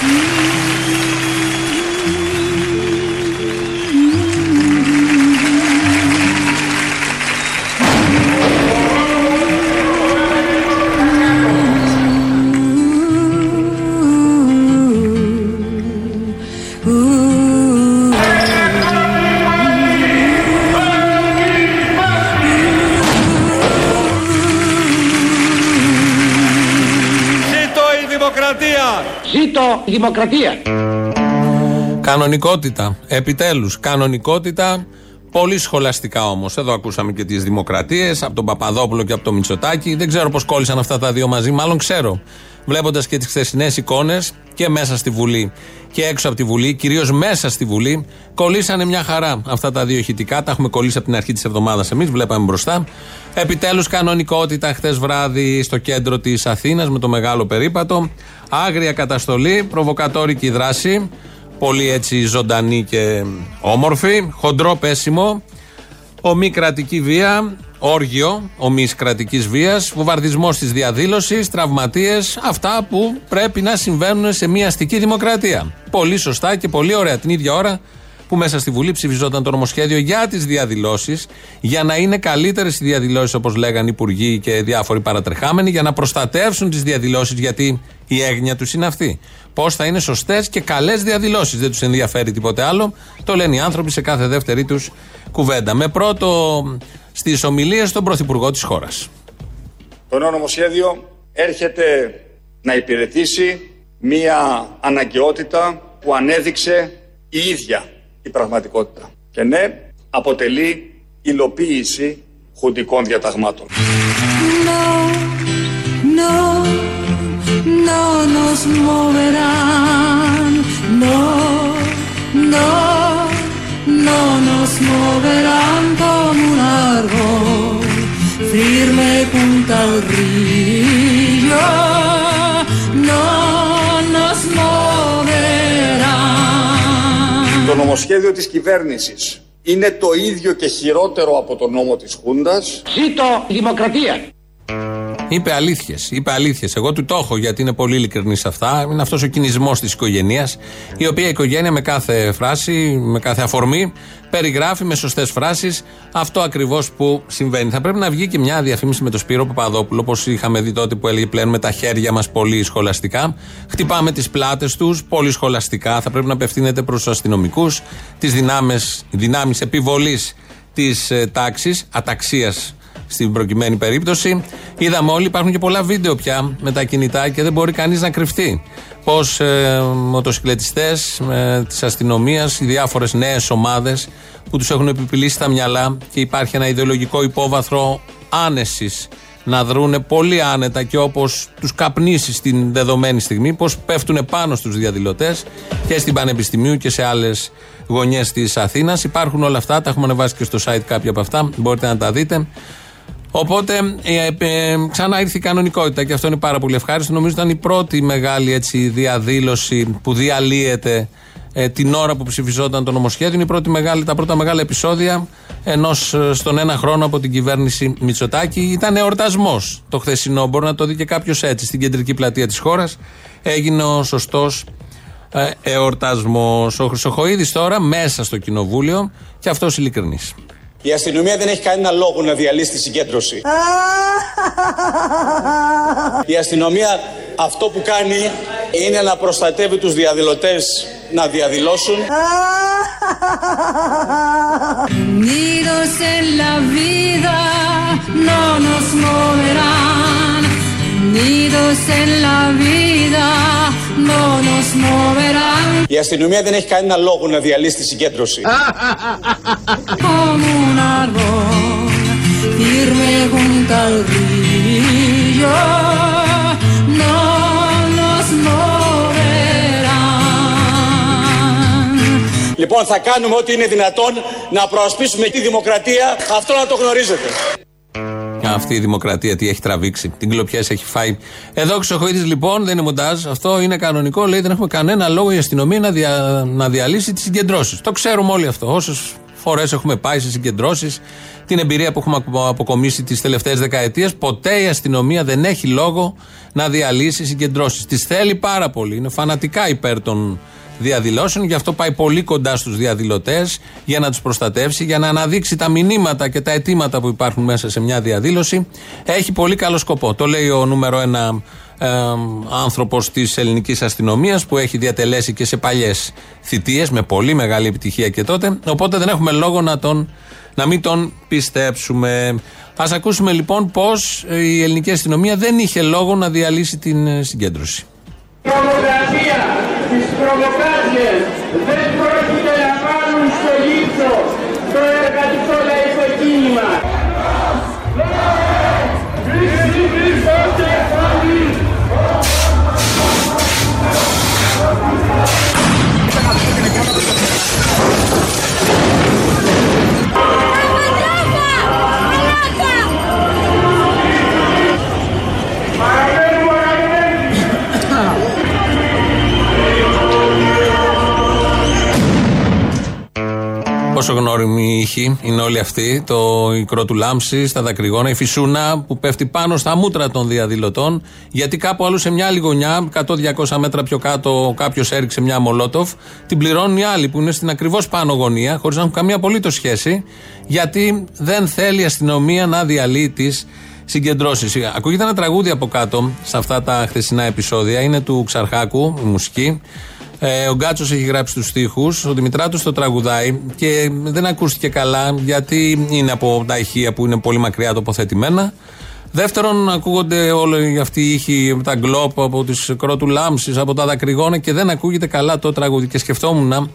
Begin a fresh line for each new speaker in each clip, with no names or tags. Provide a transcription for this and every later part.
Ζήτω δημοκρατία.
Κανονικότητα. Επιτέλους. Κανονικότητα. Πολύ σχολαστικά όμως. Εδώ ακούσαμε και τις δημοκρατίες από τον Παπαδόπουλο και από τον Μητσοτάκη. Δεν ξέρω πώς κόλλησαν αυτά τα δύο μαζί, μάλλον ξέρω. Βλέποντας και τις χθεσινές εικόνες και μέσα στη Βουλή και έξω από τη Βουλή, κυρίως μέσα στη Βουλή, κολλήσανε μια χαρά αυτά τα δύο ηχητικά. Τα έχουμε κολλήσει από την αρχή της εβδομάδας εμείς, βλέπαμε μπροστά. Επιτέλους, κανονικότητα χθες βράδυ στο κέντρο της Αθήνας με το μεγάλο περίπατο. Άγρια καταστολή, προβοκατόρικη δράση. Πολύ έτσι ζωντανή και όμορφη. Χοντρό πέσιμο. Ομή κρατική βία. Όργιο ομή κρατικής βίας. Βομβαρδισμός της διαδήλωσης. Τραυματίες. Αυτά που πρέπει να συμβαίνουν σε μια αστική δημοκρατία. Πολύ σωστά και πολύ ωραία. Την ίδια ώρα που μέσα στη Βουλή ψηφιζόταν το νομοσχέδιο για τις διαδηλώσεις, για να είναι καλύτερες οι διαδηλώσεις, όπως λέγανε οι υπουργοί και διάφοροι παρατρεχάμενοι, για να προστατεύσουν τις διαδηλώσεις, γιατί η έγνοια τους είναι αυτή. Πώς θα είναι σωστές και καλές διαδηλώσεις. Δεν τους ενδιαφέρει τίποτε άλλο. Το λένε οι άνθρωποι σε κάθε δεύτερη τους κουβέντα. Με πρώτο στις ομιλίες τον Πρωθυπουργό της χώρας.
Το νέο νομοσχέδιο έρχεται να υπηρετήσει μία αναγκαιότητα που ανέδειξε η ίδια η πραγματικότητα. Και ναι, αποτελεί υλοποίηση χουντικών διαταγμάτων.
No, no, no nos moverán. No, no, no nos moverán como un árbol firme junto al río. No nos moverán.
Το νομοσχέδιο της κυβέρνησης είναι το ίδιο και χειρότερο από το νόμο της Χούντας.
Ζήτω η δημοκρατία.
Είπε αλήθειες. Είπε αλήθειες. Εγώ του το έχω γιατί είναι πολύ ειλικρινής σε αυτά. Είναι αυτός ο κινησμός της οικογένειας, η οποία η οικογένεια με κάθε φράση, με κάθε αφορμή, περιγράφει με σωστές φράσεις αυτό ακριβώς που συμβαίνει. Θα πρέπει να βγει και μια διαφήμιση με τον Σπύρο Παπαδόπουλο, όπως είχαμε δει τότε που έλεγε πλέον με τα χέρια μας πολύ σχολαστικά. Χτυπάμε τις πλάτες τους πολύ σχολαστικά. Θα πρέπει να απευθύνεται προς τους αστυνομικούς, τις δυνάμεις επιβολής της τάξης, αταξίας στην προκειμένη περίπτωση. Είδαμε όλοι, υπάρχουν και πολλά βίντεο πια με τα κινητά και δεν μπορεί κανείς να κρυφτεί. Πώς ε, μοτοσυκλετιστές ε, της αστυνομίας, οι διάφορες νέες ομάδες που τους έχουν επιπηλήσει τα μυαλά και υπάρχει ένα ιδεολογικό υπόβαθρο άνεσης να δρούνε πολύ άνετα και όπως τους καπνίσει στην δεδομένη στιγμή, πώς πέφτουν πάνω στους διαδηλωτές και στην Πανεπιστημίου και σε άλλες γωνιές της Αθήνας. Υπάρχουν όλα αυτά, τα έχουμε ανεβάσει και στο site κάποια από αυτά, μπορείτε να τα δείτε. Οπότε ε, ε, ξανά ήρθε η κανονικότητα και αυτό είναι πάρα πολύ ευχάριστο. Νομίζω ήταν η πρώτη μεγάλη έτσι, διαδήλωση που διαλύεται ε, την ώρα που ψηφιζόταν το νομοσχέδιο. Είναι η πρώτη μεγάλη, τα πρώτα μεγάλα επεισόδια ενός στον ένα χρόνο από την κυβέρνηση Μητσοτάκη. Ήταν εορτασμός το χθεσινό. Μπορεί να το δει και κάποιος έτσι. Στην κεντρική πλατεία της χώρας έγινε ο σωστός ε, εορτασμός. Ο Χρυσοχοίδης τώρα μέσα στο κοινοβούλιο και αυτός ειλικρινής.
Η αστυνομία δεν έχει κανένα λόγο να διαλύσει τη συγκέντρωση. Η αστυνομία αυτό που κάνει είναι να προστατεύει τους διαδηλωτές να διαδηλώσουν.
Unidos en la vida no nos moverán. Unidos en la vida no nos moverán.
Η αστυνομία δεν έχει κανένα λόγο να διαλύσει τη συγκέντρωση.
Como un árbol firme junto al río. No nos moverán.
Λοιπόν, θα κάνουμε ό,τι είναι δυνατόν να προασπίσουμε τη δημοκρατία. Αυτό να το γνωρίζετε.
Αυτή η δημοκρατία τι έχει τραβήξει. Την κλοπιά έχει φάει. Εδώ ο Χρυσοχοίδη λοιπόν δεν είναι μοντάζ. Αυτό είναι κανονικό. Λέει δεν έχουμε κανένα λόγο η αστυνομία να, δια, να διαλύσει τις συγκεντρώσεις. Το ξέρουμε όλοι αυτό. Όσες φορές έχουμε πάει σε συγκεντρώσεις. Την εμπειρία που έχουμε αποκομίσει τις τελευταίες δεκαετίες. Ποτέ η αστυνομία δεν έχει λόγο να διαλύσει συγκεντρώσεις. Τις θέλει πάρα πολύ. Είναι φανατικά υπέρ των διαδηλώσεων. Γι' αυτό πάει πολύ κοντά στους διαδηλωτές για να τους προστατεύσει, για να αναδείξει τα μηνύματα και τα αιτήματα που υπάρχουν μέσα σε μια διαδήλωση. Έχει πολύ καλό σκοπό. Το λέει ο νούμερο ένα ε, άνθρωπος της ελληνικής αστυνομίας που έχει διατελέσει και σε παλιές θητείες με πολύ μεγάλη επιτυχία και τότε. Οπότε δεν έχουμε λόγο να, τον, να μην τον πιστέψουμε. Α ακούσουμε λοιπόν πώς η ελληνική αστυνομία δεν είχε λόγο να διαλύσει την ε, συγκέντρωση.
τρομοκρατία, τις προβοκάτσιες δεν πρόκειται να πάρουν στο λίθο το εργατικό λαϊκό κίνημα.
Πόσο γνώριμη ήχη είναι όλοι αυτοί. Το ικρό του λάμψη, τα δακρυγόνα, η φυσούνα που πέφτει πάνω στα μούτρα των διαδηλωτών. Γιατί κάπου αλλού σε μια άλλη γωνιά, 100-200 μέτρα πιο κάτω, κάποιος έριξε μια μολότοφ. Την πληρώνουν οι άλλοι που είναι στην ακριβώς πάνω γωνία, χωρίς να έχουν καμία απολύτως σχέση. Γιατί δεν θέλει η αστυνομία να διαλύει τις συγκεντρώσεις. Ακούγεται ένα τραγούδι από κάτω σε αυτά τα χθεσινά επεισόδια. Είναι του Ξαρχάκου, η μουσική. Ε, ο Γκάτσος έχει γράψει τους στίχους, ο Δημητράτος το τραγουδάει και δεν ακούστηκε καλά γιατί είναι από τα ηχεία που είναι πολύ μακριά τοποθετημένα. Δεύτερον, ακούγονται όλοι αυτοί οι ήχοι από τα γκλόπ, από τις κρότου λάμψη, από τα δακρυγόνα και δεν ακούγεται καλά το τραγούδι. Και σκεφτόμουν,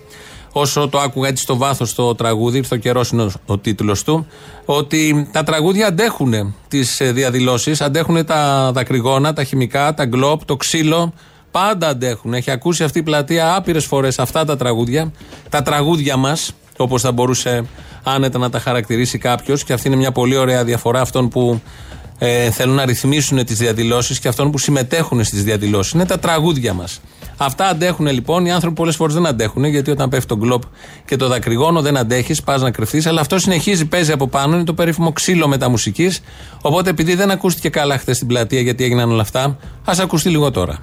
όσο το άκουγα έτσι στο βάθος το τραγούδι, στο καιρός είναι ο, ο τίτλος του, ότι τα τραγούδια αντέχουν τις διαδηλώσεις, αντέχουν τα δακρυγόνα, τα χημικά, τα γκλόπ, το ξύλο, Πάντα αντέχουν. Έχει ακούσει αυτή η πλατεία άπειρες φορές αυτά τα τραγούδια. Τα τραγούδια μας, όπως θα μπορούσε άνετα να τα χαρακτηρίσει κάποιος, και αυτή είναι μια πολύ ωραία διαφορά αυτών που ε, θέλουν να ρυθμίσουν τις διαδηλώσεις και αυτών που συμμετέχουν στις διαδηλώσεις. Είναι τα τραγούδια μας. Αυτά αντέχουν λοιπόν. Οι άνθρωποι πολλές φορές δεν αντέχουν, γιατί όταν πέφτει το γκλοπ και το δακρυγόνο δεν αντέχεις, πας να κρυφθείς. Αλλά αυτό συνεχίζει, παίζει από πάνω. Είναι το περίφημο ξύλο μεταμουσικής. Οπότε επειδή δεν ακούστηκε καλά χθες στην πλατεία γιατί έγιναν όλα αυτά, ας ακουστεί λίγο τώρα.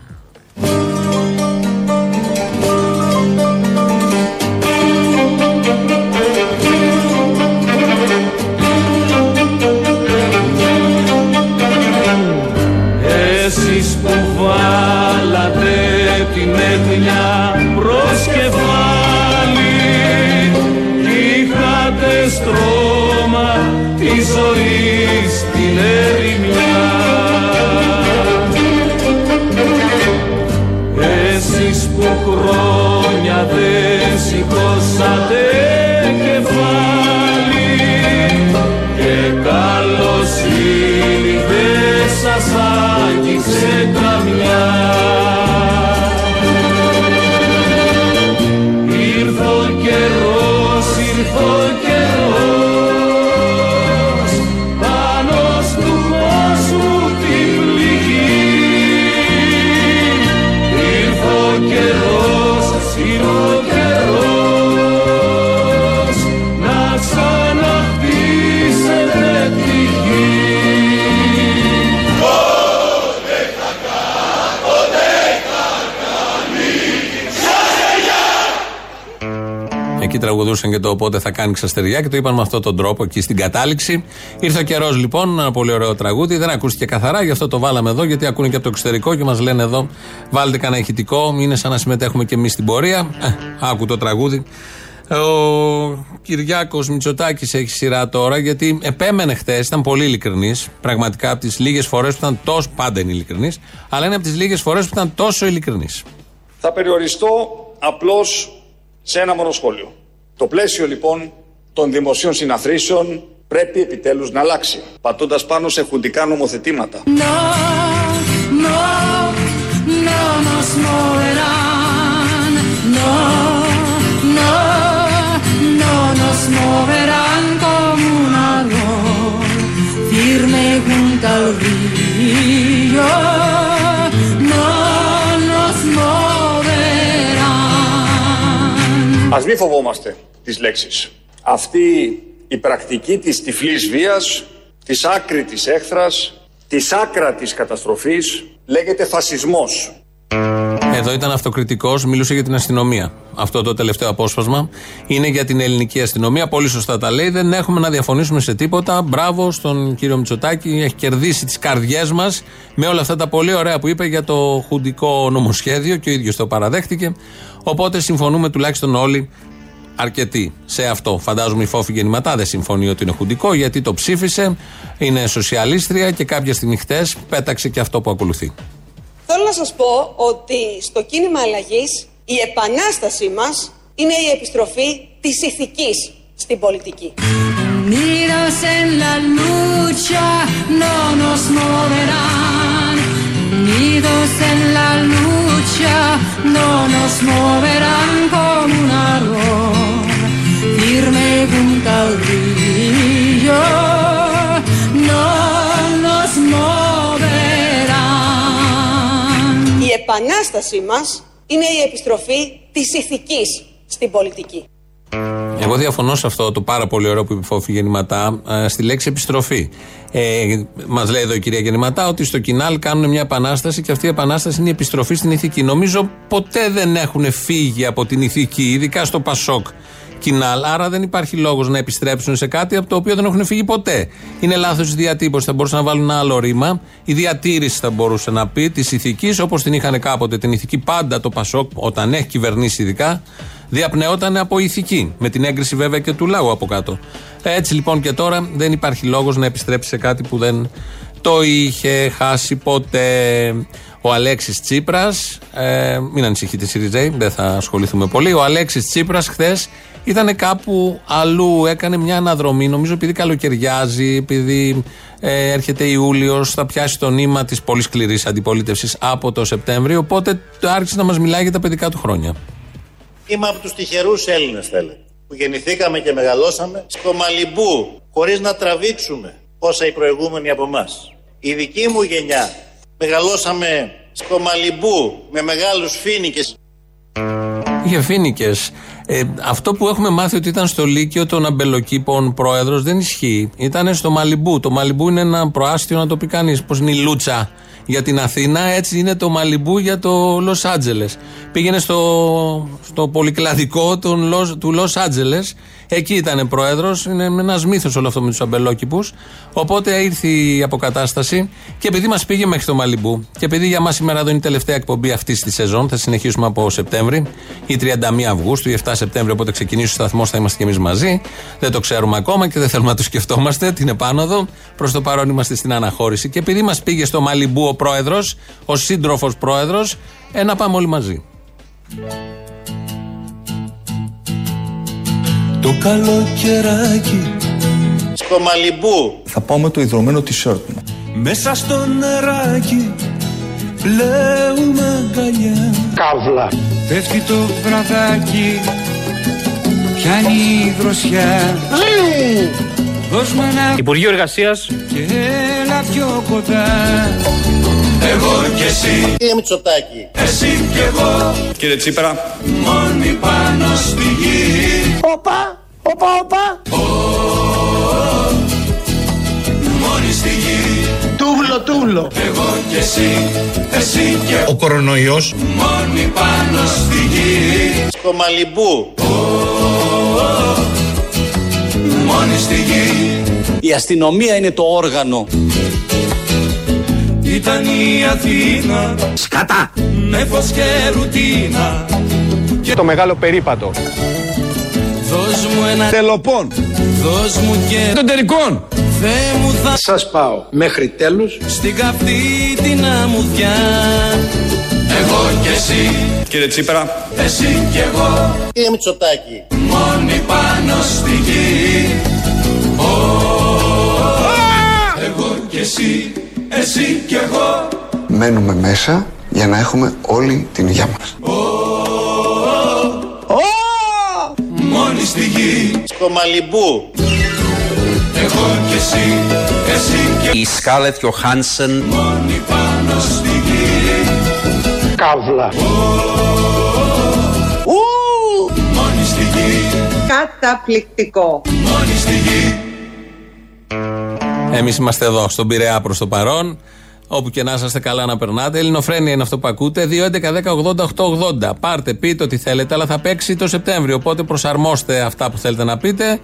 Εσείς που βάλατε την έγνοια προς κεφάλι κι είχατε στρώμα της ζωής στην ερημιά Εσείς
τραγουδούσαν και το πότε θα κάνει ξαστεριά και το είπαν με αυτόν τον τρόπο εκεί στην κατάληξη. Ήρθε ο καιρός λοιπόν, ένα πολύ ωραίο τραγούδι. Δεν ακούστηκε καθαρά, γι' αυτό το βάλαμε εδώ, γιατί ακούνε και από το εξωτερικό και μας λένε εδώ, βάλτε κανένα ηχητικό. Είναι σαν να συμμετέχουμε και εμείς στην πορεία. Ε, άκου το τραγούδι. Ο Κυριάκος Μητσοτάκης έχει σειρά τώρα γιατί επέμενε χθες, ήταν πολύ ειλικρινής. Πραγματικά από τις λίγες φορές που ήταν τόσο. Πάντα είναι ειλικρινής, αλλά είναι από τις λίγες φορές που ήταν τόσο ειλικρινής.
Θα περιοριστώ απλώς σε ένα μόνο σχόλιο. Το πλαίσιο λοιπόν των δημοσίων συναθρήσεων πρέπει επιτέλους να αλλάξει, πατώντας πάνω σε χουντικά νομοθετήματα.
No, no, no nos moverán. No, no, no nos moverán como un árbol firme junto al río.
Ας μην φοβόμαστε τις λέξεις. Αυτή η πρακτική της τυφλής βίας, της άκρητης έχθρας, της άκρατης καταστροφής λέγεται φασισμός.
Εδώ ήταν αυτοκριτικός, μιλούσε για την αστυνομία. Αυτό το τελευταίο απόσπασμα είναι για την ελληνική αστυνομία. Πολύ σωστά τα λέει. Δεν έχουμε να διαφωνήσουμε σε τίποτα. Μπράβο στον κύριο Μητσοτάκη. Έχει κερδίσει τις καρδιές μας με όλα αυτά τα πολύ ωραία που είπε για το χουντικό νομοσχέδιο και ο ίδιος το παραδέχτηκε. Οπότε συμφωνούμε τουλάχιστον όλοι αρκετοί σε αυτό. Φαντάζομαι η Φόφη Γεννηματά δεν συμφωνεί ότι είναι χουντικό γιατί το ψήφισε, είναι σοσιαλίστρια και κάποια στιγμή χτες πέταξε και αυτό που ακολουθεί.
Θέλω να σας πω ότι στο κίνημα αλλαγής η επανάστασή μας είναι η επιστροφή της ηθικής στην πολιτική.
Unidos en la lucha no nos moverán. Unidos en la lucha no nos moverán
επανάστασή μας είναι η επιστροφή της ηθικής στην πολιτική.
Εγώ διαφωνώ σε αυτό το πάρα πολύ ωραίο που είπε η Φόφη Γεννηματά ε, στη λέξη επιστροφή. Ε, Μας λέει εδώ η κυρία Γεννηματά ότι στο κοινάλ κάνουν μια επανάσταση και αυτή η επανάσταση είναι η επιστροφή στην ηθική. Νομίζω ποτέ δεν έχουν φύγει από την ηθική, ειδικά στο Πασόκ κοινάλ. Άρα δεν υπάρχει λόγος να επιστρέψουν σε κάτι από το οποίο δεν έχουν φύγει ποτέ. Είναι λάθος η διατύπωση. Θα μπορούσαν να βάλουν ένα άλλο ρήμα. Η διατήρηση θα μπορούσε να πει της ηθικής όπως την είχαν κάποτε. Την ηθική πάντα το Πασόκ, όταν έχει κυβερνήσει ειδικά, διαπνεόταν από ηθική. Με την έγκριση βέβαια και του λαού από κάτω. Έτσι λοιπόν και τώρα δεν υπάρχει λόγος να επιστρέψει σε κάτι που δεν το είχε χάσει ποτέ. Ο Αλέξης Τσίπρας, ε, μην ανησυχείτε, Σιριζέη, δεν θα ασχοληθούμε πολύ. Ο Αλέξης Τσίπρας χθες ήταν κάπου αλλού, έκανε μια αναδρομή. Νομίζω επειδή καλοκαιριάζει, επειδή ε, έρχεται Ιούλιος, θα πιάσει το νήμα της πολύ σκληρής αντιπολίτευσης από το Σεπτέμβριο. Οπότε άρχισε να μας μιλάει για τα παιδικά του χρόνια.
Είμαι από τους τυχερούς Έλληνες θέλετε, που γεννηθήκαμε και μεγαλώσαμε στο Μαλιμπού, χωρίς να τραβήξουμε όσα οι προηγούμενοι από εμάς. Η δική μου γενιά μεγαλώσαμε στο Μαλιμπού με μεγάλους φίνικες.
Είχε φίνικε. Ε, αυτό που έχουμε μάθει ότι ήταν στο Λύκειο των Αμπελοκήπων πρόεδρος δεν ισχύει. Ήταν στο Μαλιμπού. Το Μαλιμπού είναι ένα προάστιο, να το πει κανείς. Πώ είναι η Λούτσα για την Αθήνα, έτσι είναι το Μαλιμπού για το Λος Άντζελες. Πήγαινε στο, στο πολυκλαδικό του Λος Άντζελες. Εκεί ήταν πρόεδρος. Είναι ένας μύθος όλο αυτό με τους αμπελόκηπους. Οπότε ήρθε η αποκατάσταση και επειδή μας πήγε μέχρι το Μαλιμπού και επειδή για μας σήμερα εδώ είναι η τελευταία εκπομπή αυτής της σεζόν, θα συνεχίσουμε από Σεπτέμβρη ή 31 Αυγούστου ή 7 Σεπτέμβρη. Οπότε ξεκινήσει ο σταθμός, θα είμαστε κι εμείς μαζί. Δεν το ξέρουμε ακόμα και δεν θέλουμε να το σκεφτόμαστε. Την επάνωδο. Προς το παρόν είμαστε στην αναχώρηση. Και επειδή μας πήγε στο Μαλιμπού ο πρόεδρος, ο σύντροφος πρόεδρος, ε, να πάμε όλοι μαζί.
Το καλοκαιράκι.
Στο Μαλιμπού,
Θα πάω με το ιδρωμένο t-shirt μου.
μέσα στο νεράκι πλέουμε αγκαλιά.
Καύλα.
Πέφτει το βραδάκι πιάνει η δροσιά. Δώσ' μου ένα
Υπουργείο Εργασίας.
και έλα πιο κοντά. Εγώ και εσύ,
κύριε Μητσοτάκη,
εσύ και εγώ.
Κύριε Τσίπρα,
Μόνοι πάνω στη γη.
Όπα, όπα, όπα.
Μόνοι στη γη.
Τούβλο, τούβλο.
Εγώ και εσύ, εσύ και
Ο κορονοϊός.
Μόνοι πάνω στη γη.
Στο Μαλιμπού,
Μόνοι στη γη.
Η αστυνομία είναι το όργανο.
Ήταν η Αθήνα.
Σκατά.
με φως και ρουτίνα.
Το μεγάλο περίπατο.
Δώσ' μου ένα
Τελοπών.
Δώσ' μου και
Των τελικών.
Θεέ μου θα
Σας πάω μέχρι τέλους.
στην καυτή την αμμουδιά. Εγώ και εσύ,
κύριε Τσίπρα,
εσύ και εγώ.
Κύριε Μητσοτάκη,
Μόνοι πάνω στη γη. Ω, Εγώ και εσύ, εσύ και εγώ.
Μένουμε μέσα για να έχουμε όλη την υγειά μας.
Μόνοι στη γη
στο Μαλιμπού,
Εγώ και εσύ, εσύ και
Η Σκάλετ Γιοχάνσεν
Μόνοι πάνω στη γη.
Καύλα.
Μόνοι στη γη.
Καταπληκτικό.
Εμείς είμαστε εδώ, στον Πειραιά προς το παρόν. Όπου και να είσαστε καλά να περνάτε. Ελληνοφρένια είναι αυτό που ακούτε. 2.11.10.80.880. Πάρτε, πείτε ό,τι θέλετε, αλλά θα παίξει το Σεπτέμβριο. Οπότε προσαρμόστε αυτά που θέλετε να πείτε.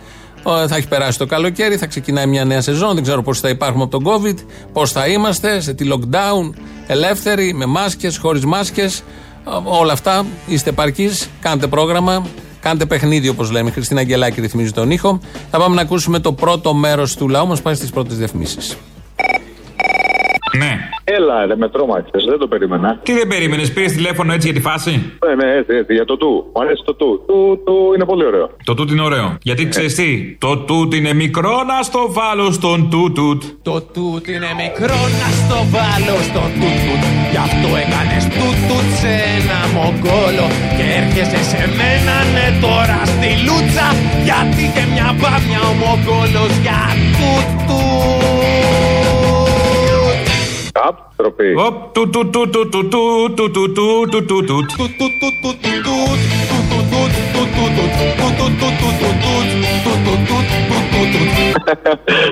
Ε, Θα έχει περάσει το καλοκαίρι, θα ξεκινάει μια νέα σεζόν. Δεν ξέρω πώς θα υπάρχουμε από τον COVID, πώς θα είμαστε, σε τι lockdown, ελεύθεροι, με μάσκες, χωρίς μάσκες. Όλα αυτά είστε επαρκείς. Κάντε πρόγραμμα. Κάντε παιχνίδι όπως λέμε. Η Χριστίνα Αγγελάκη ρυθμίζει τον ήχο. Θα πάμε να ακούσουμε το πρώτο μέρος του λαού μας. Πάει στις πρώτες διαφημίσεις.
Ναι.
Έλα, ρε, με τρόμαξες, δεν το περίμενα.
Τι δεν περίμενες, πήρες τηλέφωνο έτσι για τη φάση;
Ναι, ναι, έτσι, έτσι, για το του. Μου αρέσει το του. Του, του είναι πολύ ωραίο.
Το τούτ είναι ωραίο. Γιατί ξέρεις τι, το τούτ είναι μικρό να στο βάλω στον τούτουτ.
Το τούτ είναι μικρό να στο βάλω στο τούτουτ Γι' αυτό έκανες τούτουτ σε ένα μογκόλο Και έρχεσαι σε μένα ναι τώρα στη λούτσα Γιατί και μια μπάμια ο μογκόλος για τούτουτ
Καπ, τροπή.
Οπ, του του του του του του του του του του του του.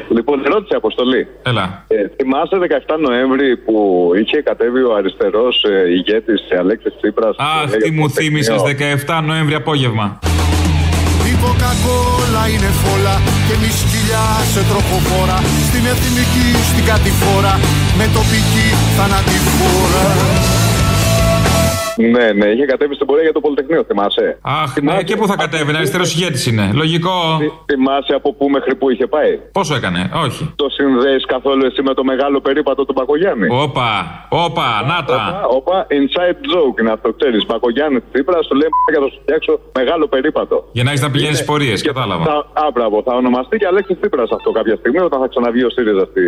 λοιπόν, ερώτηση αποστολή.
Έλα.
Ε, θυμάσαι 17 Νοέμβρη που είχε κατέβει ο αριστερό ε, ηγέτη Αλέξη Τσίπρα.
Αχ, τι μου θύμισε 17 Νοέμβρη απόγευμα.
Η κοκακόλα είναι φόλα και μη σκυλιά σε τροχοφόρα. Στην εθνική, στην κατηφόρα με τοπική θανατηφόρα
Ναι, ναι, είχε κατέβει στην πορεία για το Πολυτεχνείο, θυμάσαι.
Αχ, ναι, και πού θα κατέβαινε, αριστερό ηγέτη είναι. Λογικό.
Θυ- Θυμάσαι από πού μέχρι πού είχε πάει.
Πόσο έκανε, όχι.
Το συνδέεις καθόλου εσύ με το μεγάλο περίπατο του Μπακογιάννη;
Όπα, όπα, να τα.
Όπα, inside joke είναι αυτό, ξέρεις. Μπακογιάννη Τσίπρα, σου λέει για να σου φτιάξω μεγάλο περίπατο.
Για να έχεις να πηγαίνεις
Είναι-
πορείες,
και
κατάλαβα.
Θα, α, μπράβο, θα ονομαστεί και Αλέξης Τσίπρας αυτό κάποια στιγμή όταν θα ξαναβγεί ο ΣΥΡΙΖΑ στη,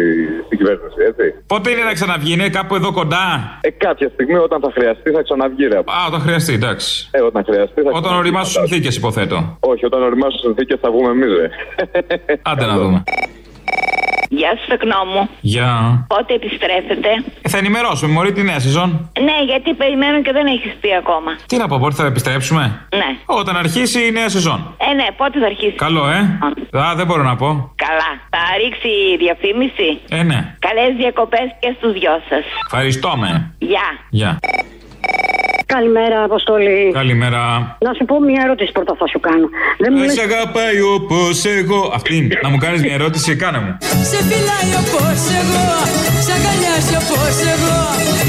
στην κυβέρνηση, έτσι.
Πότε είναι να ξαναβγεί, είναι κάπου εδώ κοντά;
Ε, κάποια στιγμή όταν θα χρειαστεί θα ξαναβγεί, ρε.
Α, όταν χρειαστεί, εντάξει.
Ε, όταν χρειαστεί θα
Όταν
ξαναβγεί.
οριμάσουν συνθήκες, υποθέτω.
Όχι, όταν οριμάσουν συνθήκες θα βγούμε εμείς, ρε.
Άντε να δούμε.
Γεια σου, Τεκνό μου.
Γεια.
Πότε επιστρέφετε.
Ε, θα ενημερώσουμε, Μωρή, τη νέα σεζόν.
Ναι, γιατί περιμένω και δεν έχεις πει ακόμα.
Τι να πω, πότε θα επιστρέψουμε;
Ναι.
Όταν αρχίσει η νέα σεζόν.
Ε, ναι, πότε θα αρχίσει.
Καλό, ε. Α, δεν μπορώ να πω.
Καλά. Θα ρίξει η διαφήμιση.
Ε, ναι.
Καλές διακοπές και στους δυο σας.
Ευχαριστώ με.
Γεια.
Γεια.
Καλημέρα, Αποστολή.
Καλημέρα.
Να σου πω μια ερώτηση πρώτα θα σου κάνω. Δεν μου
Ε,
λες...
Σε αγαπάει όπως εγώ. Αυτή. Να μου κάνεις μια ερώτηση, κάνε μου.
Σε φυλάει όπως εγώ Σ' αγκαλιάζει όπως εγώ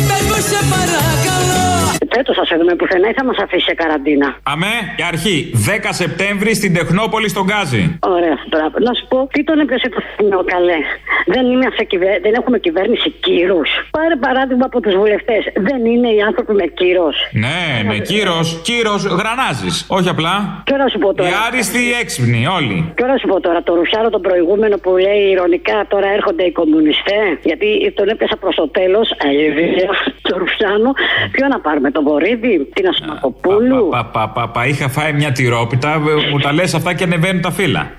Πες μου σε παρακαλώ
Φέτος θα σε δούμε πουθενά ή θα μας αφήσει σε καραντίνα.
Αμέ, η αρχή. 10 Σεπτέμβρη στην Τεχνόπολη στον Γκάζι.
Ωραία, τώρα να σου πω τι τον έπιασε το θύμιο καλέ. Δεν, είμαστε κυβε... δεν έχουμε κυβέρνηση κύρου. Πάρε παράδειγμα από τους βουλευτές. Δεν είναι οι άνθρωποι με κύρος.
Ναι, με κύρος. Κύρος γρανάζεις. Όχι απλά.
Και ώρα σου πω τώρα.
Οι άριστοι έξυπνοι, όλοι.
Και ώρα σου πω τώρα, το ρουφιάρο τον προηγούμενο που λέει ηρωνικά τώρα έρχονται οι κομμουνιστές. Γιατί τον έπιασα προς το τέλος. Αιδία, το ρουφιάνο. Ποιο να πάρουμε, τον Βορύδη, την Ασμακοπούλου.
Πα, πα, πα, πα, είχα φάει μια τυρόπιτα, ε, μου τα λες αυτά και ανεβαίνουν τα φύλλα.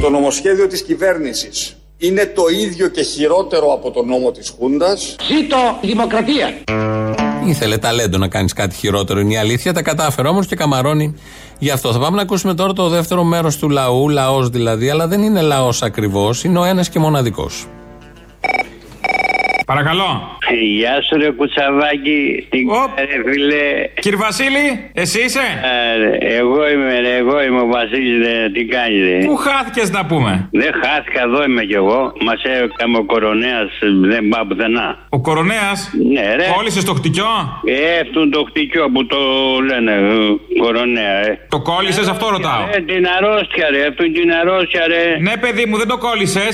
Το νομοσχέδιο της κυβέρνησης είναι το ίδιο και χειρότερο από το νόμο της Χούντας.
Ζήτω δημοκρατία.
Ήθελε ταλέντο να κάνεις κάτι χειρότερο, είναι η αλήθεια. Τα κατάφερε όμως και καμαρώνει γι' αυτό. Θα πάμε να ακούσουμε τώρα το δεύτερο μέρος του λαού, λαός δηλαδή, αλλά δεν είναι λαός ακριβώς, είναι ο ένας και μοναδικός.
Παρακαλώ.
Γεια σου ρε κουτσαβάκι, τι ρε φίλε;
Κύριε Βασίλη, εσύ είσαι;
Ε, εγώ είμαι ρε, εγώ είμαι ο Βασίλης ρε, τι κάνεις ρε;
Πού χάθηκες να πούμε;
Δεν χάθηκα, εδώ είμαι κι εγώ. Μας έκαμε ο κορονέας, δεν πάω πουθενά.
Ο κορονέας;
Ναι ρε.
Κόλλησες το χτυκιό;
Ε, αυτόν το χτυκιό που το λένε ε, κορονέα ε.
Το κόλλησες, αυτό ρωτάω.
Ε, την αρρώστια ρε, αυτόν την αρρώστια ρε.
Ναι, παιδί μου, δεν το κόλλησες.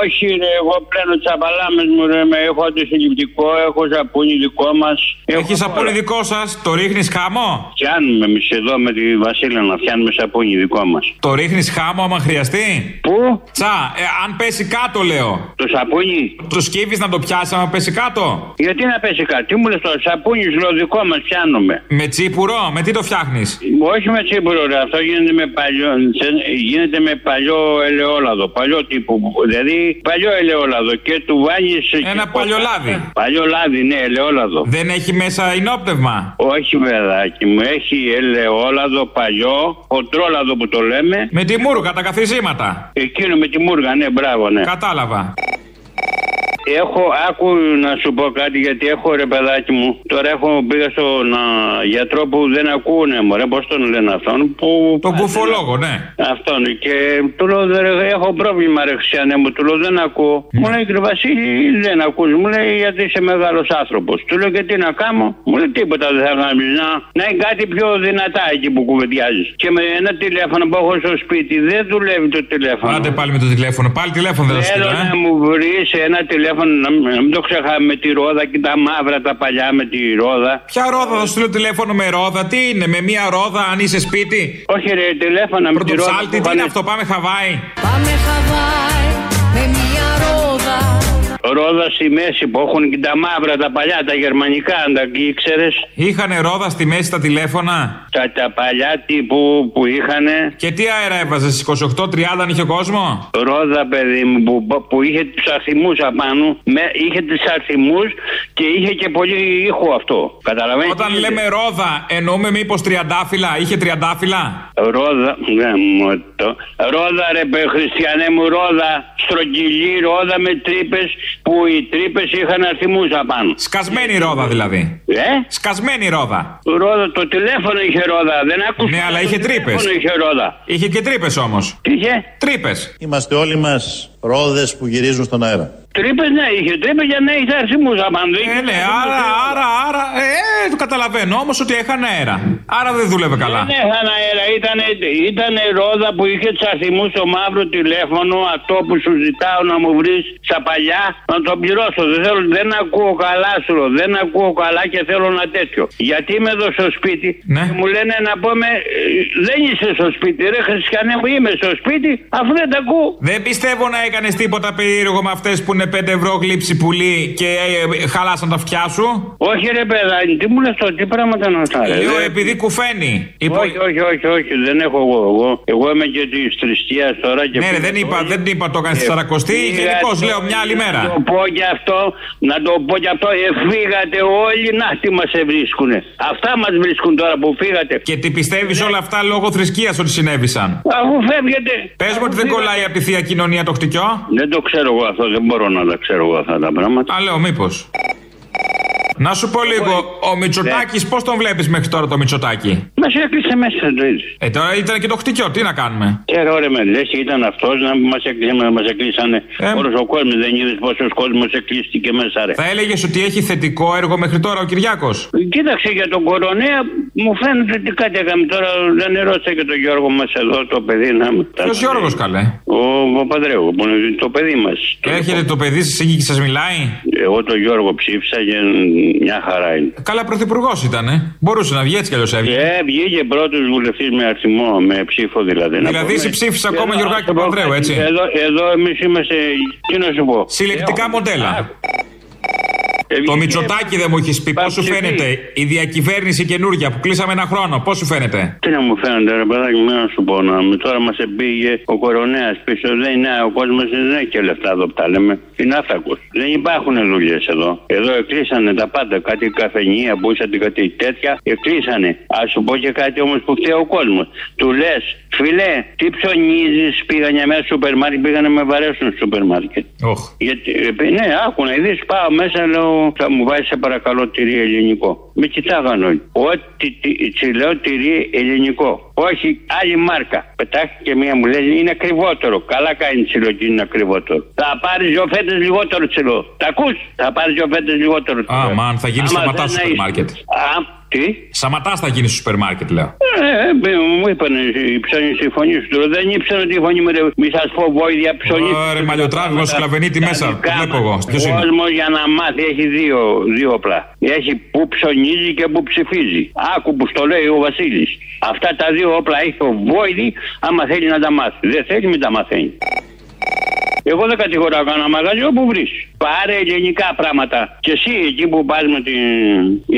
Όχι ρε, εγώ πλένω τσαπαλάμες μου ρε, με έχω αντισυλληπτικό δικό, έχω σαπούνι δικό μας.
Έχεις σαπούνι δικό σας, το ρίχνεις χάμο.
Φτιάνουμε εμείς εδώ με τη Βασίλα να φτιάνουμε σαπούνι δικό μας.
Το ρίχνεις χάμο άμα χρειαστεί;
Πού;
Τσα, ε, αν πέσει κάτω λέω.
Το σαπούνι;
Το σκύβεις να το πιάσεις άμα πέσει κάτω;
Γιατί να πέσει κάτι, τι μου λες το σαπούνι σου λέω δικό μας πιάνουμε.
Με τσίπουρο, με τι το φτιάχνεις;
Όχι με τσίπουρο, ρε. αυτό γίνεται με παλιό, σε- γίνεται με παλιό ελαιόλαδο. Παλιό τύπο. Δηλαδή παλιό ελαιόλαδο και του βάλει.
Ένα παλιό λάδι.
Παλιό λάδι, ναι, ελαιόλαδο.
Δεν έχει μέσα ενόπνευμα;
Όχι, παιδάκι μου, έχει ελαιόλαδο παλιό, χοντρόλαδο που το λέμε.
Με τη μούργα, τα καθισήματα.
Εκείνο με τη μούργα, ναι, μπράβο, ναι.
Κατάλαβα.
Έχω, άκου να σου πω κάτι γιατί έχω ρε παιδάκι μου. Τώρα έχω πήγα στον α, γιατρό που δεν ακούνε, μωρέ, πώς τον λένε αυτόν. Που,
Τον κουφολόγο, ναι.
Αυτόν. Και του λέω, «Ρε, έχω πρόβλημα ρε Χριστιανέ μου, του λέω δεν ακούω. Μου λέει, κύριε Βασίλη, δεν ακούς. Μου λέει, γιατί είσαι μεγάλος άνθρωπος. Του λέω, και τι να κάνω. Μου λέει, τίποτα δεν θα κάνεις. Να, να είναι κάτι πιο δυνατά εκεί που κουβεντιάζεις. Και με ένα τηλέφωνο που έχω στο σπίτι δεν δουλεύει το τηλέφωνο.
Άντε πάλι με το τηλέφωνο. Πάλι τηλέφωνο δεν θα σου
Θέλω
στείλω, ε.
να μου βρεις ένα τηλέφωνο να μην να μην το ξεχάμε με τη ρόδα και τα μαύρα τα παλιά με τη ρόδα.
Ποια ρόδα θα σου στείλω τηλέφωνο με ρόδα, τι είναι, με μία ρόδα αν είσαι σπίτι;
Όχι ρε, τηλέφωνα με τη ρόδα.
Πρωτοψάλτη, τι είναι αυτό, πάμε Χαβάη.
Πάμε Χαβάη με μια ρόδα
Ρόδα στη μέση που έχουν και τα μαύρα τα παλιά, τα γερμανικά, αν τα ήξερες.
Είχανε ρόδα στη μέση τα τηλέφωνα;
Τα, τα παλιά τύπου που είχανε.
Και τι αέρα έβαζε, 28-30 αν είχε κόσμο;
Ρόδα, παιδί μου, που, που είχε τους αριθμού απάνω. Με, είχε τους αριθμού και είχε και πολύ ήχο αυτό. Καταλαβαίνετε.
Όταν λέμε ρόδα, εννοούμε μήπως τριαντάφυλλα, είχε τριαντάφυλλα;
Ρόδα, γάμο το. Ρόδα, ρε παι, χριστιανέ μου, ρόδα. Στρογγυλή ρόδα με τρύπες που οι τρύπες είχαν αριθμού απάνω.
Σκασμένη ρόδα δηλαδή.
Ε;
Σκασμένη ρόδα.
Ρόδα, το τηλέφωνο είχε ρόδα. Δεν άκουσα.
Ναι, αλλά είχε
το
τρύπες.
τηλέφωνο είχε ρόδα.
Είχε και τρύπες όμως.
Τι είχε;
Τρύπες.
Είμαστε όλοι μας ρόδες που γυρίζουν στον αέρα.
Τρύπες, ναι, είχε τρύπες για να είχε αριθμού απάνω. Δεν
Ε,
είχε
ναι,
αριθμούς.
άρα, άρα, άρα. Ε, το καταλαβαίνω όμως ότι έχανε αέρα. Άρα δεν δούλευε καλά.
Δεν έχανα αέρα. Ήταν, ήταν ρόδα που είχε του αριθμού στο μαύρο τηλέφωνο. Αυτό που σου ζητάω να μου βρεις στα παλιά να το πληρώσω. Δεν, θέλω, δεν ακούω καλά σου. λέω. Δεν ακούω καλά και θέλω ένα τέτοιο. Γιατί είμαι εδώ στο σπίτι
Ναι.
και μου λένε να πούμε ε, δεν είσαι στο σπίτι. Ρε Χριστιανέ μου είμαι στο σπίτι αφού δεν τα ακούω.
Δεν πιστεύω να έκανες τίποτα περίεργο με αυτές που είναι 5 ευρώ γλύψη πουλί και ε, χαλάσαν τα αυτιά σου;
Όχι ρε παιδάκι, τι μου λες τώρα, τι πράγματα να αυτά. ρε.
Λέω
Δεν-
επειδή κουφαίνει. Υπο-
Όχι, όχι, όχι, όχι, δεν έχω εγώ. Εγώ, εγώ είμαι και της θρησκείας τώρα και.
Ναι, ρε, δεν είπα, δεν είπα το έκανες στη
Ε,
Σαρακοστή.
πήγα
Γενικώς
το-
λέω μια άλλη μέρα.
Να το πω και αυτό, να το πω και αυτό, ε, φύγατε όλοι, να τι μας βρίσκουνε. Αυτά μας βρίσκουν τώρα που φύγατε.
Και τι πιστεύεις όλα αυτά λόγω θρησκείας ότι συνέβησαν;
Αφού φεύγετε.
Πες μου ότι δεν κολλάει από τη θεία κοινωνία το χτυκιό.
Δεν το ξέρω εγώ αυτό, δεν μπορώ να τα ξέρω εγώ αυτά τα πράγματα.
Α, λέω, μήπως. Να σου πω λίγο, ο Μητσοτάκης, πώς τον βλέπεις μέχρι τώρα το Μητσοτάκη;
Μας έκλεισε μέσα στο ίδιο.
Ε, τώρα ήταν και το χτυκιό, τι να κάνουμε;
Και ρε με λες, ήταν αυτός να μας έκλεισε, να μας έκλεισανε
Ε,
όλος ο κόσμος. Δεν είδες πόσος κόσμος εκλείστηκε μέσα, ρε.
Θα έλεγες ότι έχει θετικό έργο μέχρι τώρα ο Κυριάκος;
Κοίταξε για τον κορονέα, μου φαίνεται ότι κάτι έκαμε τώρα. Δεν ρώτησα και τον Γιώργο μας εδώ, το παιδί να
Ποιος Γιώργος καλέ;
Ο, ο Παντρέου, που είναι το παιδί μας.
Έρχεται το παιδί σας εκεί και σας μιλάει;
Εγώ τον Γιώργο ψήφισα και μια χαρά είναι.
Καλά, πρωθυπουργός ήταν. Μπορούσε να βγει έτσι κι αλλιώς έβγαινε.
Ε, βγήκε πρώτος βουλευτής με αριθμό, με ψήφο δηλαδή. να
Δηλαδή,
πούμε.
εσύ ψήφισες ακόμα
Εδώ,
Γιωργάκη
να σου πω
Παπανδρέου,
κάτι.
έτσι;
Εδώ, εδώ εμείς είμαστε. Τι να σου πω.
Συλλεκτικά
Έχω-
μοντέλα.
Ε,
Το
βγήκε-
Μητσοτάκι δεν μου έχεις πει. Πώς σου
ψηφί.
φαίνεται η διακυβέρνηση καινούργια που κλείσαμε ένα χρόνο, πώς σου φαίνεται;
Τι να μου φαίνεται, ρε παιδάκι μου, να σου πω. Να, με- τώρα μας επήγε ο κορονέας πίσω. Δεν είναι, ο κόσμος δεν έχει και λεφτά εδώ που τα λέμε. Είναι άφθακο. Δεν υπάρχουν δουλειέ εδώ. Εδώ εκλείσανε τα πάντα. Κάτι καφενεία που είσατε, κάτι τέτοια. Εκλείσανε. Α σου πω και κάτι όμως που φταίει ο κόσμος. Του λες, φιλέ, τι ψωνίζεις, πήγανε μέσα στο σούπερ μάρκετ, πήγανε με βαρέσουν στο σούπερ μάρκετ.
Όχ.
Γιατί, ε, ναι, άκου να δεις, πάω μέσα, λέω, θα μου βάζεις σε παρακαλώ τυρί ελληνικό. Με κοιτάγαν όλοι. Ό,τι τι- τσι λέω τυρί ελληνικό. Όχι, άλλη μάρκα. Πετάχει και μία μου λέει είναι ακριβότερο. Καλά κάνει τσιλό και είναι ακριβότερο. Θα πάρεις δυο φέτες λιγότερο τσιλό. Τα ακούς, θα πάρεις δυο φέτες λιγότερο τσιλό.
Α, μαν, θα γίνεις
Άμα
σταματάς
δεν
στο σούπερ
έχεις-
μάρκετ.
Α, τι; Τι;
Σαματά θα γίνεις στο σούπερ μάρκετ, λέω.
Ε, ε, μου είπαν η ψώνη στη φωνή σου. Τώρα δεν ήξερα ότι η φωνή μου ρε, μη σας πω βόηδια ψώνη.
Ωραία, μαλλιοτράβηγος, σκλαβενίτη μέσα. Το βλέπω εγώ. Ποιος
Ο
είναι;
κόσμος για να μάθει έχει δύο, δύο όπλα. Έχει που ψωνίζει και που ψηφίζει. Άκου που στο λέει ο Βασίλης. Αυτά τα δύο όπλα έχει ο Βόηδη άμα θέλει να τα μάθει. Δεν θέλει, μην τα μαθαίνει. Εγώ δεν κατηγορώ κανένα μαγαζί όπου βρεις. Πάρε ελληνικά πράγματα. Και εσύ εκεί που πας με την.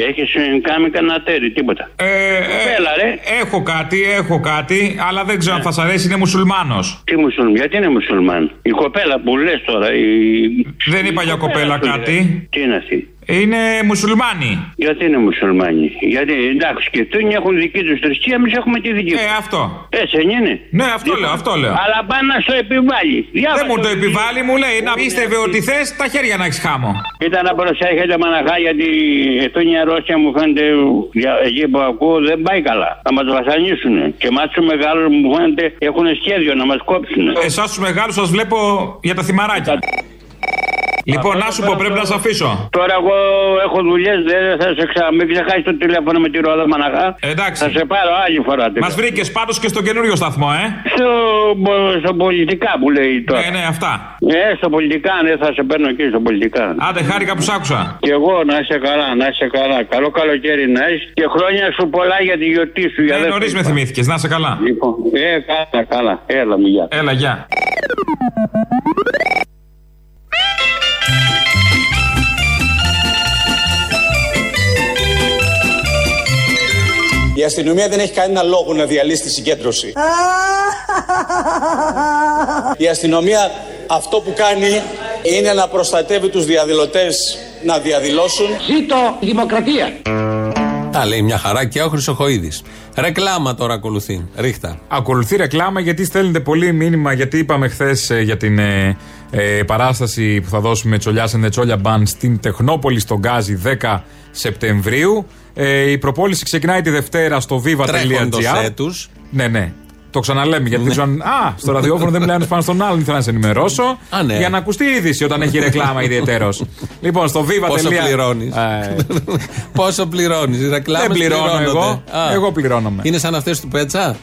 Έχεις κάνει κανένα τέρι, τίποτα.
Ε, ε,
Έλα, ρε.
Έχω κάτι, έχω κάτι, αλλά δεν ξέρω αν θα σα αρέσει. Είναι μουσουλμάνος.
Τι μουσουλμάν, γιατί είναι μουσουλμάν; Η κοπέλα που λες τώρα. Η...
Δεν είπα για κοπέλα
σου, ρε.
κάτι.
Τι είναι αυτή;
Είναι μουσουλμάνοι.
Γιατί είναι μουσουλμάνοι; Γιατί εντάξει και αυτοί έχουν δική τους θρησκεία, εμείς έχουμε τη δική μα.
Ε, αυτό.
Έτσι δεν είναι.
Ναι, αυτό λέω, αυτό λέω.
Αλλά πάνε να στο επιβάλλει.
Δεν μου το επιβάλλει, μου λέει να πίστευε ότι θες τα χέρια να έχεις χάμο.
Ήταν να προσέχετε μαναχά γιατί εδώ η Ρώσια μου φαίνεται για, εκεί που ακούω δεν πάει καλά. Θα μας βασανίσουν. Και εμάς τους μεγάλους μου φαίνεται έχουν σχέδιο να μας κόψουν.
Εσάς τους μεγάλους σας βλέπω για τα θυμαράκια. Λοιπόν, να σου πω, πρέπει να σε αφήσω.
Τώρα εγώ έχω δουλειές, δεν θα σε ξα... Μην ξεχάσεις το τηλέφωνο με τη ρόδα μαναχά.
Εντάξει.
Θα σε πάρω άλλη φορά.
Μας βρήκες πάντως και στο καινούριο σταθμό, ε.
Στο, στο πολιτικά που λέει τώρα.
Ναι, ναι, αυτά.
Ε, στο πολιτικά, ναι, θα σε παίρνω εκεί στο πολιτικά.
Άντε, χάρηκα που σ' άκουσα.
Και εγώ να είσαι καλά, να είσαι καλά. Καλό καλοκαίρι να έχεις και χρόνια σου πολλά για τη γιορτή σου. για
Ε,
δεύτερη
νωρίς με
φορά.
θυμήθηκες, να είσαι καλά.
Λοιπόν, ε, καλά, καλά. Έλα, μου γεια.
Έλα, γεια.
Η αστυνομία δεν έχει κανένα λόγο να διαλύσει τη συγκέντρωση. Η αστυνομία αυτό που κάνει είναι να προστατεύει τους διαδηλωτές να διαδηλώσουν.
Ζήτω δημοκρατία.
Τα λέει μια χαρά και ο Χρυσοχοίδης. Ρεκλάμα τώρα ακολουθεί. Ρίχτα.
Ακολουθεί ρεκλάμα γιατί στέλνετε πολύ μήνυμα. Γιατί είπαμε χθες για την ε, ε, παράσταση που θα δώσουμε τσολιά σε τσόλια μπαν στην Τεχνόπολη στον Γκάζι 10 Σεπτεμβρίου. Ε, η προπόληση ξεκινάει τη Δευτέρα στο
Τρέχοντος
viva.gr.
έτους.
Ναι, ναι. Το ξαναλέμε γιατί δεν ξέρω αν. Α, στο ραδιόφωνο δεν μιλάει ένα πάνω στον άλλον. Ήθελα να σε ενημερώσω.
Α, ναι.
Για να ακουστεί η είδηση όταν έχει ρεκλάμα ιδιαίτερο. λοιπόν, στο viva.
Πόσο πληρώνεις. Πόσο πληρώνεις. Ρεκλάμες
Δεν πληρώνω εγώ. Εγώ πληρώνομαι.
Είναι σαν αυτές του Πέτσα;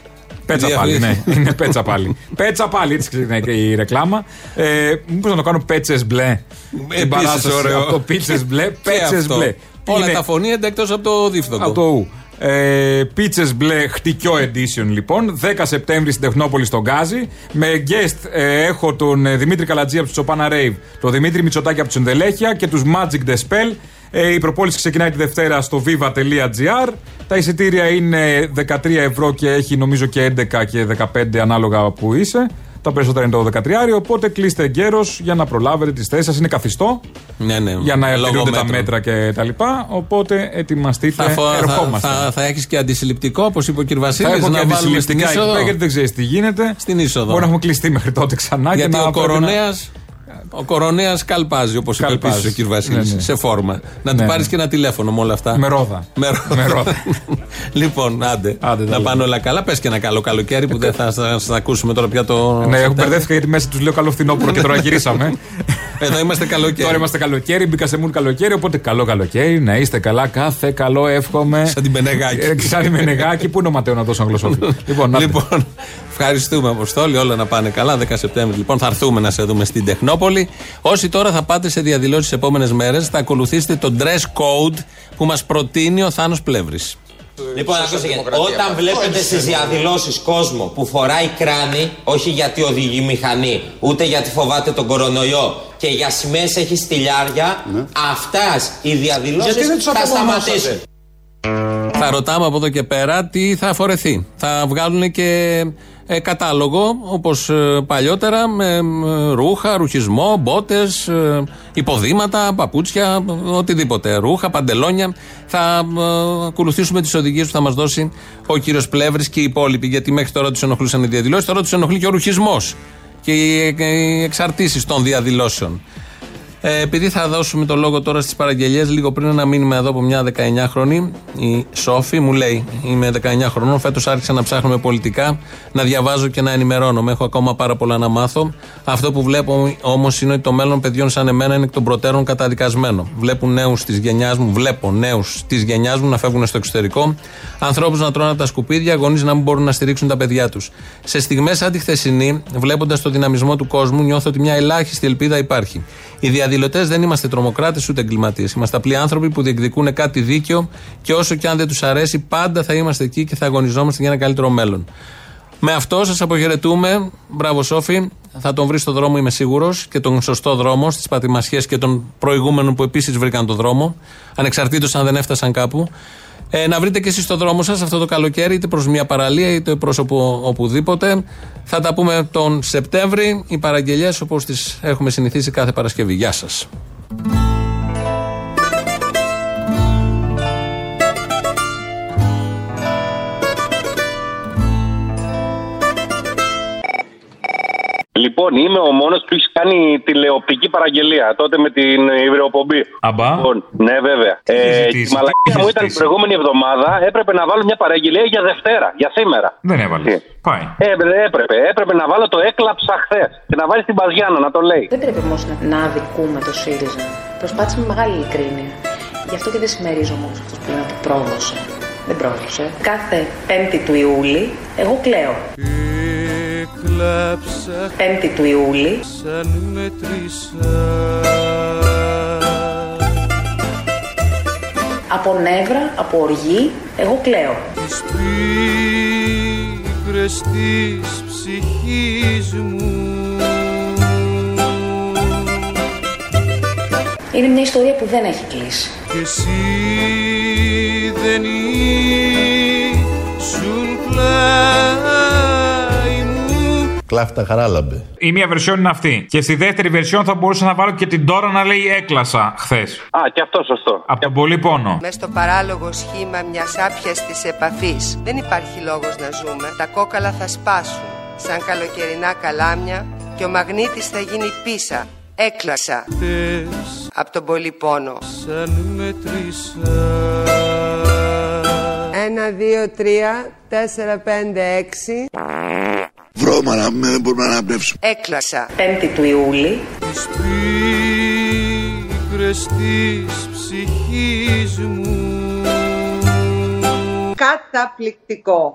Πέτσα πάλι, ναι. Είναι πέτσα πάλι. πέτσα πάλι, έτσι ξεκινάει και η ρεκλάμα. Ε, Μήπως να το κάνω πέτσες μπλε. Την
Επίσης
παράσταση
ωραίο.
από το πίτσες μπλε.
Και
Πέτσες
αυτό.
μπλε.
Όλα
Είναι
τα φωνήεντα εκτός από το δίφθοντο.
Από το ου. Ε, Πίτσες μπλε χτυκιό edition λοιπόν. 10 Σεπτέμβρη στην Τεχνόπολη στον Γκάζι. Με guest ε, έχω τον ε, Δημήτρη Καλατζή από τους Τσοπάνα Rave, τον Δημήτρη Μητσοτάκη από τους Ενδελέχεια και τους Magic The Spell. Ε, η προπόληση ξεκινάει τη Δευτέρα στο viva.gr. Τα εισιτήρια είναι 13 ευρώ και έχει νομίζω και 11 και 15 ανάλογα που είσαι. Τα περισσότερα είναι το 13, οπότε κλείστε εγκαίρως για να προλάβετε τις θέσεις σας. Είναι καθιστό
Ναι, ναι.
για να
Λόγω
τηρούνται τα
μέτρων.
μέτρα και τα λοιπά. Οπότε ετοιμαστείτε.
Θα, φο- θα,
ερχόμαστε.
θα, θα έχεις και αντισυλληπτικό, όπως είπε ο κ. Βασίλης.
Θα έχω και
να βάλουμε στην
αντισυλληπτικά εκεί
είσοδο.
πέρα, γιατί δεν ξέρεις τι γίνεται.
Στην είσοδο.
Μπορεί να έχουμε κλειστεί μέχρι τότε ξανά
Γιατί
και να
ο
πρέπει να-
κοροναία. Ο κοροναία καλπάζει, όπως είπε
Καλπάζει.
επίση ο κ. Βασίλης.
Ναι, ναι.
Σε φόρμα. Να
Ναι,
του
ναι.
πάρεις και ένα τηλέφωνο με όλα αυτά.
Με ρόδα.
Με ρόδα.
Με ρόδα.
λοιπόν, άντε.
Άντε, τα
να
λέμε.
πάνε όλα καλά. Πες και ένα καλό καλοκαίρι που δεν θα θα- θα ακούσουμε τώρα πια το.
Ναι, έχω
Σεπτέμβριο.
μπερδεύτηκα γιατί μέσα τους λέω καλό φθινόπωρο και τώρα γυρίσαμε.
Εδώ είμαστε καλοκαίρι.
Τώρα είμαστε καλοκαίρι, μπήκα σε μουν καλοκαίρι, οπότε καλό καλοκαίρι, να είστε καλά, κάθε καλό εύχομαι.
Σαν την Πενεγάκη.
Ε, Σαν την Μενεγάκη, πού είναι ο Ματέο να δώσω αγγλοσόφιλο. λοιπόν, να
Λοιπόν, ευχαριστούμε Αποστόλη, όλα να πάνε καλά. 10 Σεπτέμβρη λοιπόν θα έρθουμε να σε δούμε στην Τεχνόπολη. Όσοι τώρα θα πάτε σε διαδηλώσεις τις επόμενες μέρες, θα ακολουθήσετε το dress code που μας προτείνει ο Θάνος Πλεύρης.
Λοιπόν, ακούστε, όταν βλέπετε στις διαδηλώσεις κόσμο που φοράει κράνη, όχι γιατί οδηγεί μηχανή, ούτε γιατί φοβάται τον κορονοϊό και για σημαίες έχει στυλιάρια, αυτάς οι διαδηλώσεις
Γιατί δεν τους
θα
απομονώσατε;
σταματήσουν.
Θα ρωτάμε από εδώ και πέρα τι θα φορεθεί. Θα βγάλουν και ε, κατάλογο όπως παλιότερα με ε, ρούχα, ρουχισμό, μπότες, υποδήματα, παπούτσια, οτιδήποτε. Ρούχα, παντελόνια. Θα ε, ακολουθήσουμε τις οδηγίες που θα μας δώσει ο κύριος Πλεύρης και οι υπόλοιποι. Γιατί μέχρι τώρα τους ενοχλούσαν οι διαδηλώσεις, τώρα τους ενοχλεί και ο ρουχισμός και οι, οι εξαρτήσεις των διαδηλώσεων. Ε, επειδή θα δώσουμε το λόγο τώρα στις παραγγελίες, λίγο πριν ένα μήνυμα εδώ από μια 19χρονη, η Σόφη μου λέει: Είμαι 19 χρονών, φέτος άρχισα να ψάχνω πολιτικά, να διαβάζω και να ενημερώνομαι. Έχω ακόμα πάρα πολλά να μάθω. Αυτό που βλέπω όμως είναι ότι το μέλλον παιδιών σαν εμένα είναι εκ των προτέρων καταδικασμένο. Βλέπουν νέους της γενιάς μου, βλέπω νέους της γενιάς μου να φεύγουν στο εξωτερικό, ανθρώπους να τρώνε από τα σκουπίδια, γονείς να μην μπορούν να στηρίξουν τα παιδιά τους. Σε στιγμές σαν τη χθεσινή, βλέποντας το δυναμισμό του κόσμου, νιώθω ότι μια ελάχιστη ελπίδα υπάρχει. Οι διαδηλωτέ δεν είμαστε τρομοκράτες ούτε εγκληματίες. Είμαστε απλοί άνθρωποι που διεκδικούν κάτι δίκαιο και όσο και αν δεν τους αρέσει, πάντα θα είμαστε εκεί και θα αγωνιζόμαστε για ένα καλύτερο μέλλον. Με αυτό σας αποχαιρετούμε. Μπράβο, Σόφη. Θα τον βρεις στο δρόμο, είμαι σίγουρος, και τον σωστό δρόμο, στις πατημασιές και των προηγούμενων που επίσης βρήκαν τον δρόμο, ανεξαρτήτως αν δεν έφτασαν κάπου. Ε, να βρείτε και εσείς το δρόμο σας αυτό το καλοκαίρι, είτε προς μια παραλία είτε προς οπου, οπουδήποτε. Θα τα πούμε τον Σεπτέμβρη. Οι παραγγελίε όπως τις έχουμε συνηθίσει κάθε Παρασκευή. Γεια σας.
Λοιπόν, είμαι ο μόνος που έχεις κάνει τηλεοπτική παραγγελία τότε με την υβρεοπομπή.
Αμπά.
Λοιπόν, ναι, βέβαια. Ε,
ζητήσεις,
η μαλακία
τι
μου
έχει
ήταν την
ζητήσεις;
προηγούμενη εβδομάδα. Έπρεπε να βάλω μια παραγγελία για Δευτέρα, για σήμερα.
Δεν έβαλες. Πάει.
Ε, δεν έπρεπε. Έπρεπε να βάλω το έκλαψα χθες και να βάλεις την Παζιάνα να το λέει.
Δεν πρέπει όμως να, να αδικούμε το ΣΥΡΙΖΑ. Προσπάθησε με μεγάλη ειλικρίνεια. Γι' αυτό και δεν συμμερίζομαι όμως αυτός που λένε ότι πρόδωσε. Δεν πρόδωσε. Κάθε 5η του Ιούλη, εγώ κλαίω.
Κλάψα
5η του Ιούλη,
σαν μέτρησα
από νεύρα, από οργή, εγώ κλαίω.
Τις πίκρες της ψυχής μου
Είναι μια ιστορία που δεν έχει κλείσει.
Και εσύ δεν ήσουν πλάι μου
Κλάφτα χαράλαμπε. Η μία βερσιόν είναι αυτή. Και στη δεύτερη βερσιόν θα μπορούσα να βάλω και την τώρα να λέει έκλασα χθες.
Α, και αυτό σωστό.
Από τον πολύ πόνο.
Μες στο παράλογο σχήμα μιας άπιας της επαφής δεν υπάρχει λόγος να ζούμε. Τα κόκαλα θα σπάσουν σαν καλοκαιρινά καλάμια και ο μαγνήτης θα γίνει πίσα. Έκλασα από τον πολύ πόνο.
σαν μέτρησα
Ένα, δύο, τρία, τέσσερα, πέντε, έξι.
Βρώμα να μην μπορούμε να αναπνεύσουμε.
Έκλασα.
5η του Ιούλη,
Τις πίκρες της ψυχής μου
Καταπληκτικό.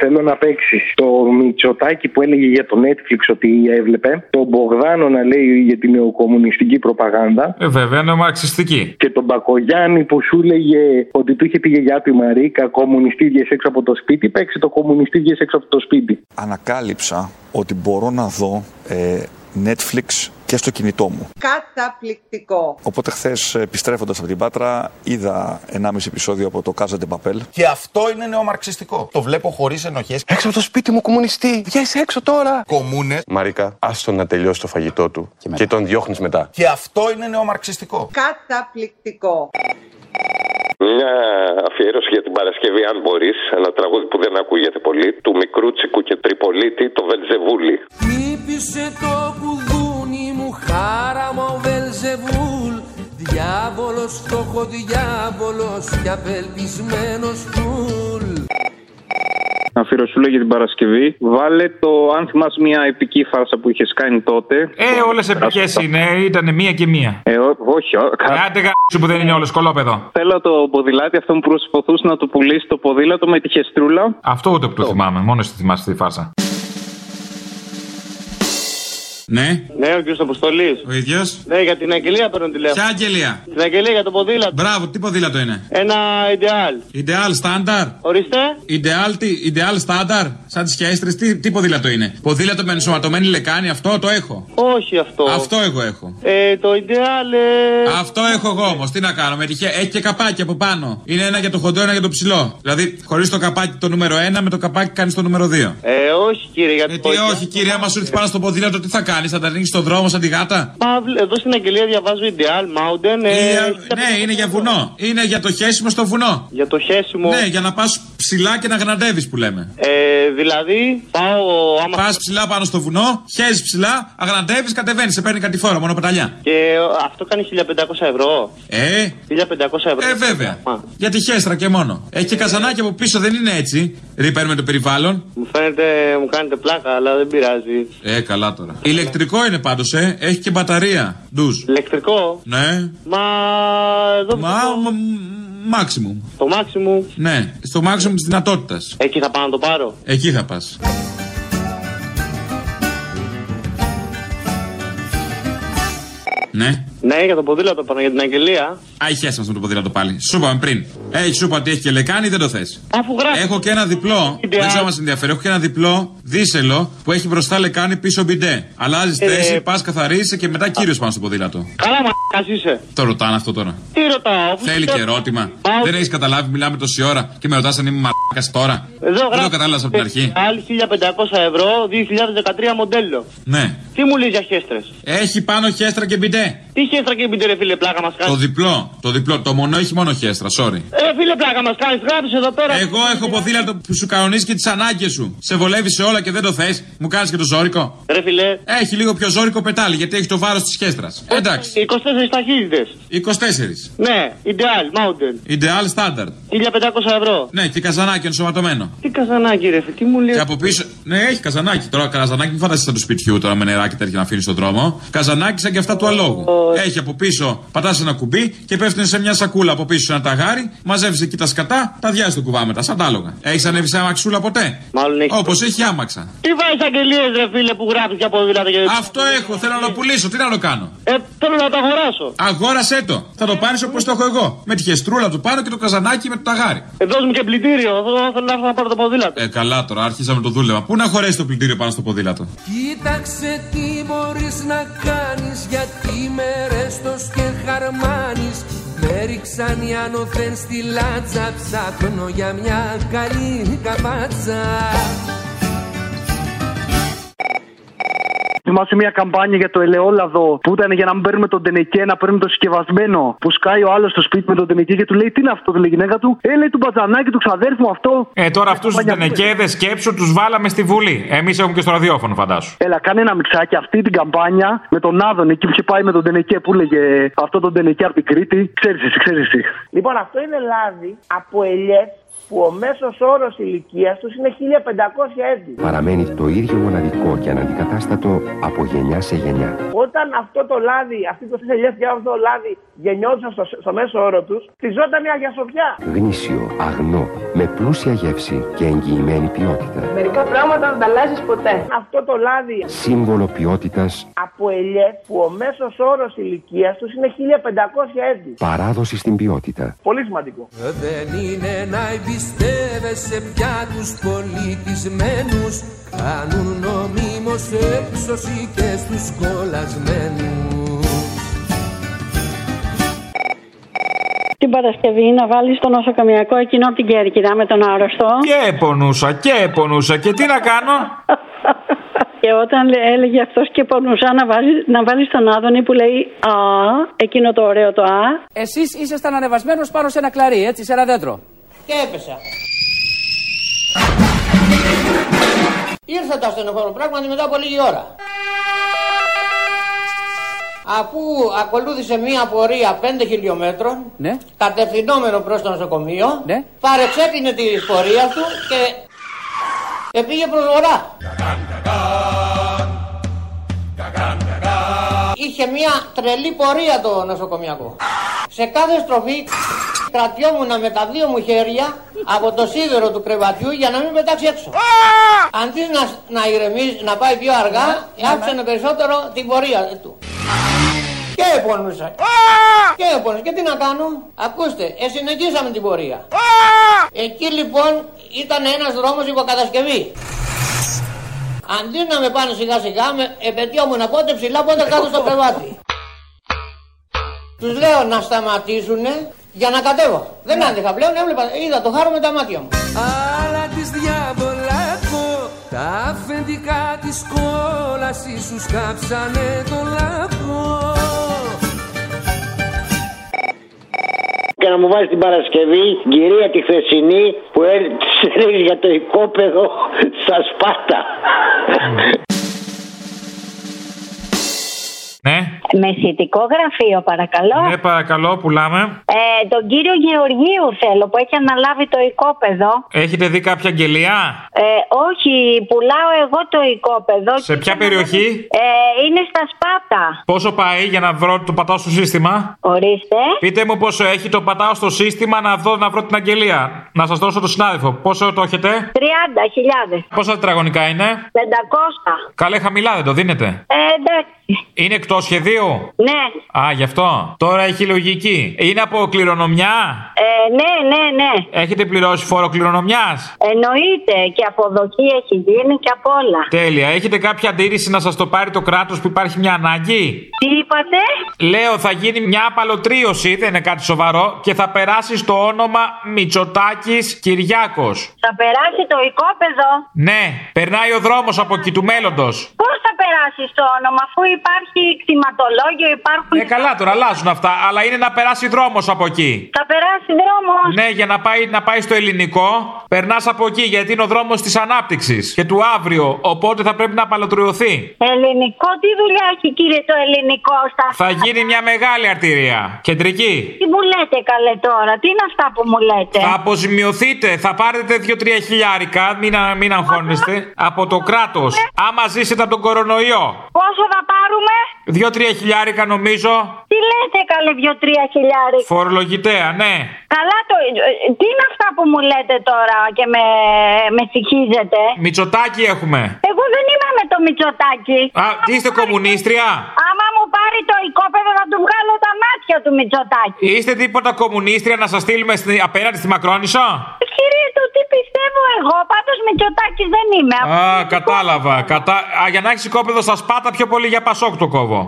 Θέλω να παίξει το Μητσοτάκι που έλεγε για το Netflix ότι έβλεπε. Τον Μπογδάνο να λέει για την νεοκομμουνιστική προπαγάνδα.
Ε, βέβαια, είναι μαρξιστική.
Και τον Μπακογιάννη που σου έλεγε ότι του είχε πει η γιαγιά του η Μαρίκα, κομμουνιστή βγες έξω από το σπίτι. Παίξει το κομμουνιστή βγες έξω από το σπίτι.
Ανακάλυψα ότι μπορώ να δω ε, Netflix και στο κινητό μου.
Καταπληκτικό.
Οπότε χθες επιστρέφοντας από την Πάτρα είδα 1,5 επεισόδιο από το Casa de Papel.
Και αυτό είναι νεομαρξιστικό. Το βλέπω χωρίς ενοχές.
Έξω από το σπίτι μου, κομμουνιστή. Βγες έξω τώρα.
Κομμούνες.
Μαρίκα, άστον να τελειώσει το φαγητό του και, τον διώχνεις μετά.
Και αυτό είναι νεομαρξιστικό.
Καταπληκτικό.
Μια αφιέρωση για την Παρασκευή, αν μπορείς, ένα τραγούδι που δεν ακούγεται πολύ, του Μικρούτσικου και Τριπολίτη, το Βελζεβούλη.
Χτύπησε το κουδούνι μου χάραμα ο Βελζεβούλ Διάβολος, φτωχό διάβολος και απελπισμένος φουλ
Αφιερωσούλα για την Παρασκευή. Βάλε το, αν θυμάσαι, μια επική φάρσα που είχες κάνει τότε.
Ε, όλες επικές είναι. Ήταν μία και μία.
Ε, ό, όχι. ό, κα-
Άντε γα***σου που δεν είναι όλο κολόπεδο.
Θέλω το ποδηλάτι αυτό που προσπαθούσε να του πουλήσει το ποδήλατο με τη χεστρούλα.
Αυτό ούτε που το θυμάμαι. Μόνος εσύ θυμάσαι τη φάρσα. Ναι.
Ναι, ο κ. Αποστολής.
Ο ίδιος.
Ναι, για την αγγελία παίρνω τηλέφωνο.
Ποια αγγελία;
Την αγγελία για το ποδήλατο.
Μπράβο, τι ποδήλατο είναι;
Ένα ιντεάλ.
Ιντεάλ στάνταρ.
Ορίστε.
Ιντεάλ, τι, ιντεάλ στάνταρ. Σαν τις χιάστρε, τι, τι ποδήλατο είναι; Ποδήλατο με ενσωματωμένη λεκάνη, αυτό το έχω;
Όχι αυτό.
Αυτό εγώ έχω.
Ε, το ιντεάλ. Ε...
Αυτό έχω εγώ όμως. Τι να κάνω, με τυχαία. Έχει και καπάκι από πάνω. Είναι ένα για το χοντρό, ένα για το ψηλό. Δηλαδή, χωρίς το καπάκι το νούμερο 1, με το καπάκι κάνεις το νούμερο 2.
Ε, όχι κύριε, γιατί.
Τι όχι, κύριε, άμα σου έρθει πάνω στο ποδήλατο, τι θα κάνεις; Κάνεις, θα τα ρίξει στον δρόμο σαν τη γάτα;
Μα βλέ- εδώ στην αγγελία διαβάζω Ideal Mountain. ε,
Ε, ναι, είναι για βουνό. Είναι για το χέσιμο στο βουνό.
Για το χέσιμο.
Ναι, για να πας ψηλά και να γραντεύεις που λέμε.
Ε, δηλαδή, πάω άμα.
Πας ψηλά πάνω στο βουνό, χέζεις ψηλά, αγραντεύεις, κατεβαίνεις, σε παίρνει κατηφόρα, μόνο πεταλιά.
Και ε, αυτό κάνει 1500 ευρώ.
Ε,
1500 ευρώ.
ε, βέβαια. Για τη χέστρα και μόνο. Έχει και καζανάκι από πίσω, δεν είναι έτσι. Ρίπερ με το περιβάλλον;
Μου φαίνεται, μου κάνετε πλάκα, αλλά δεν πειράζει.
Ε, καλά τώρα. Ηλεκτρικό είναι πάντως, ε. Έχει και μπαταρία. Ντουζ.
Ηλεκτρικό;
Ναι.
Μα εδώ.
Μα, maximum.
Το maximum;
Ναι, στο maximum της δυνατότητας.
Εκεί θα πάω να το πάρω;
Εκεί θα πας. Ναι.
Ναι, για το ποδήλατο πάνω για την αγγελία.
Α, έχει χέσει με το ποδήλατο πάλι. Σου είπαμε πριν. Έχει σου είπα ότι έχει και λεκάνη, δεν το θες.
Αφού γράφεις.
Έχω και ένα διπλό. Δεν ξέρω αν μα ενδιαφέρει. Έχω και ένα διπλό δίσελο που έχει μπροστά λεκάνη πίσω μπιντέ. Αλλάζει
Ε,
θέση, πας καθαρίζει και μετά κύριος πάνω στο ποδήλατο.
Καλά, μα είσαι.
Το ρωτάνε αυτό τώρα.
Τι ρωτάω, αφού
Θέλει
το-
και ερώτημα. Δεν έχεις καταλάβει, μιλάμε τόση ώρα και με ρωτάς αν είμαι μαλάκας τώρα.
Εδώ
Δεν το
γράφεις.
κατάλαβα από την αρχή.
Άλλη 1500 ευρώ, 2013 μοντέλο.
Ναι.
Τι μου λέει για χέστρες;
Έχει πάνω χέστρα και μπιντέ.
Τι χέστρα και μπιντε, ρε φίλε, πλάκα μας
Το
κάνει.
διπλό. Το διπλό. Το μονό έχει μόνο χέστρα, sorry.
Ε, φίλε, πλάκα μας κάνει. Γράψει εδώ πέρα.
Εγώ έχω ποδήλατο που σου κανονίζει και τις ανάγκες σου. Σε βολεύεις σε όλα και δεν το θες. Μου κάνεις και το ζώρικο.
Ρε φιλέ.
Έχει λίγο πιο ζώρικο πετάλι γιατί έχει το βάρος της χέστρας. Εντάξει.
24 ταχύτητες.
24.
Ναι, ideal, mountain.
Ideal standard.
1500 ευρώ.
Ναι, και καζανάκι ενσωματωμένο.
Τι καζανάκι, ρε φίλε, τι μου λέει.
Και από πίσω. Ναι, έχει καζανάκι. Τώρα καζανάκι μην φανταστείς σαν του σπιτιού τώρα με νεράκι τέτοια να αφήνεις στον δρόμο. Καζανάκι σαν και αυτά του αλόγου. Έχει από πίσω, πατάς ένα κουμπί και πέφτουν σε μια σακούλα από πίσω ένα ταγάρι. Μαζεύεις εκεί τα σκατά, τα διάζει το κουβά μετά, σαν τα άλογα. Έχεις ανέβει σε αμαξούλα ποτέ;
Μάλλον έχεις.
Όπως έχει άμαξα.
Τι βάζεις αγγελίες, ρε φίλε, που γράφεις για ποδήλατα και.
Αυτό έχω, θέλω να το πουλήσω. Τι να το κάνω;
Ε, θέλω να το αγοράσω.
Αγόρασέ το. Θα το πάρεις όπως το έχω εγώ. Με τη χεστρούλα του πάνω και το καζανάκι με το ταγάρι.
Ε, δώσ' μου και πλυντήριο. Θέλω θέλω να έρθω να πάρω το ποδήλατο.
Ε, καλά τώρα, άρχισαμε το δούλευμα. Πού να χωρέσει το πλυντήριο πάνω στο ποδήλατο;
Κοίταξε τι μπορείς να κάνεις Γιατί με ρέστος και χαρμάνεις. Με ρίξαν οι άνωθεν στη λάτσα Ψάχνω για μια καλή καπάτσα
Θυμάσαι μια καμπάνια για το ελαιόλαδο που ήταν για να μην παίρνουμε τον τενεκέ, να παίρνουμε το συσκευασμένο. Που σκάει ο άλλος στο σπίτι με τον τενεκέ και του λέει Τι είναι αυτό, του λέει η γυναίκα του; Ε, λέει του μπατζανάκι του ξαδέρφου μου αυτό.
Ε, τώρα αυτούς τους τενεκέδες σκέψου τους βάλαμε στη Βουλή. Εμείς έχουμε και στο ραδιόφωνο, φαντάσου.
Έλα, κάνε ένα μιξάκι αυτή την καμπάνια με τον Άδων εκεί που είχε πάει με τον Τενεκέ που έλεγε αυτό τον Τενεκέ από την Κρήτη. Ξέρεις εσύ, ξέρεις εσύ.
Λοιπόν, αυτό είναι λάδι από ελιές που ο μέσος όρος ηλικίας τους είναι 1500 έτη.
Παραμένει το ίδιο μοναδικό και αναντικατάστατο από γενιά σε γενιά.
Όταν αυτό το λάδι, αυτοί το ελιές και αυτό το λάδι γεννιόντουσαν στο, στο μέσο όρο τους, χτιζόταν μια γιασοφιά.
Γνήσιο, αγνό, με πλούσια γεύση και εγγυημένη ποιότητα.
Μερικά πράγματα δεν τα αλλάζεις ποτέ. Αυτό το λάδι
Σύμβολο ποιότητας,
από ελιές που ο μέσος όρος ηλικίας τους είναι 1500 έτη.
παράδοση στην ποιότητα.
Πολύ σημαντικό.
Δεν είναι να εμπιστεύεσαι πια τους πολιτισμένους Κάνουν νομίμως έξωση και στους κολλασμένους
Την Παρασκευή να βάλεις στο νοσοκομιακό εκείνο από την Κέρκυρα με τον άρρωστο.
Και πονούσα, και πονούσα. Και τι να κάνω;
Και όταν λέ- έλεγε αυτός και πονούσα να βάλει να βάλεις τον Άδωνη που λέει Α, εκείνο το ωραίο το Α.
Εσείς ήσασταν ανεβασμένος πάνω σε ένα κλαρί, έτσι, σε ένα δέντρο.
Και έπεσα. Ήρθα το ασθενοφόρο πράγματι μετά από λίγη ώρα. Αφού ακολούθησε μία πορεία 5 χιλιόμετρων,
Ναι.
κατευθυνόμενο προς το νοσοκομείο,
Ναι.
παρεξέπινε τη πορεία του και επήγε προς βορρά. Είχε μία τρελή πορεία το νοσοκομιακό. Σε κάθε στροφή κρατιόμουν με τα δύο μου χέρια από το σίδερο του κρεβατιού για να μην πετάξει έξω. Αντί να, να ηρεμήσει, να πάει πιο αργά, άφησανε περισσότερο την πορεία του. Και επονούσα. Και επονούσα. Και τι να κάνω; Ακούστε, ε, συνεχίσαμε την πορεία. Εκεί λοιπόν ήταν ένας δρόμος υποκατασκευή. Αντί να με πάνε σιγά σιγά, με επαιτειόμουν πότε ψηλά, πότε κάτω στο κρεβάτι. Τους λέω να σταματήσουνε για να κατέβω. Δεν άντεχα πλέον, έβλεπα, είδα το χάρο με τα μάτια μου.
Αλλά της διαβολάκο
Τα αφεντικά της κόλασης σου σκάψανε το λάκκο
μου βάλει την Παρασκευή κυρία τη χθεσινή που έλεγε για το οικόπεδο στα Σπάτα.
Ναι.
Μεσητικό γραφείο, παρακαλώ.
Ναι, παρακαλώ, πουλάμε.
Ε, τον κύριο Γεωργίου θέλω που έχει αναλάβει το οικόπεδο.
Έχετε δει κάποια αγγελία;
Ε, όχι, πουλάω εγώ το οικόπεδο.
Σε ποια περιοχή;
Ε, είναι στα Σπάτα.
Πόσο πάει για να βρω το πατάω στο σύστημα;
Ορίστε.
Πείτε μου πόσο έχει το πατάω στο σύστημα να δω να βρω την αγγελία. Να σας δώσω το συνάδελφο. Πόσο το έχετε;
30.000.
Πόσα τετραγωνικά είναι;
500.
Καλέ χαμηλά δεν το δίνετε;
Ε, εντάξει.
Είναι εκτός σχεδίου;
Ναι.
Α, γι' αυτό. Τώρα έχει λογική. Είναι από κληρονομιά;
Ε, ναι, ναι, ναι.
Έχετε πληρώσει φόρο κληρονομιάς;
Εννοείται και αποδοχή έχει γίνει και από όλα.
Τέλεια. Έχετε κάποια αντίρρηση να σας το πάρει το κράτος που υπάρχει μια ανάγκη;
Τι είπατε;
Λέω θα γίνει μια απαλωτρίωση, δεν είναι κάτι σοβαρό, και θα περάσει στο όνομα Μητσοτάκης Κυριάκος.
Θα περάσει το οικόπεδο;
Ναι, περνάει ο δρόμος από εκεί του μέλλοντος.
Πώς θα περάσει το όνομα, αφού υπάρχει κτηματολόγιο, υπάρχουν.
Ε, καλά τώρα, αλλάζουν αυτά, αλλά είναι να περάσει δρόμος από εκεί.
Θα περάσει δρόμος.
Ναι, για να πάει, να πάει στο ελληνικό, περνάς από εκεί, γιατί είναι ο δρόμος της ανάπτυξης και του αύριο. Οπότε θα πρέπει να απαλωτριωθεί.
Ελληνικό, τι δουλειά έχει κύριε το ελληνικό στα
Θα γίνει μια μεγάλη αρτηρία. Κεντρική.
Τι μου λέτε καλέ τώρα, τι είναι αυτά που μου λέτε;
Θα αποζημιωθείτε, θα πάρετε 2-3 χιλιάρικα, μην, α- μην αγχώνεστε, από το κράτος. Άμα ζήσετε από τον κορονοϊό.
Πόσο θα πάρουμε,
2-3 χιλιάρικα νομίζω.
τι λέτε καλέ δυο-τρία χιλιάρι.
Φορολογητέα, ναι.
Καλά το. ε, Τι είναι αυτά που μου λέτε τώρα και με, με συγχύζετε.
Μητσοτάκι έχουμε.
Εγώ δεν είμαι με το Μητσοτάκι.
Α, τι είστε κομμουνίστρια;
Άμα μου πάρει το οικόπεδο θα του βγάλω τα μάτια του Μητσοτάκι.
Είστε τίποτα κομμουνίστρια να σας στείλουμε στη- απέναντι στη Μακρόνισο.
Κύριε το τι πιστεύω εγώ, πάντως Μητσοτάκη δεν είμαι.
Α, κατάλαβα. Κατά... Α, για να έχεις οικόπεδο στα σπάτα πιο πολύ για πασόκ το κόβω.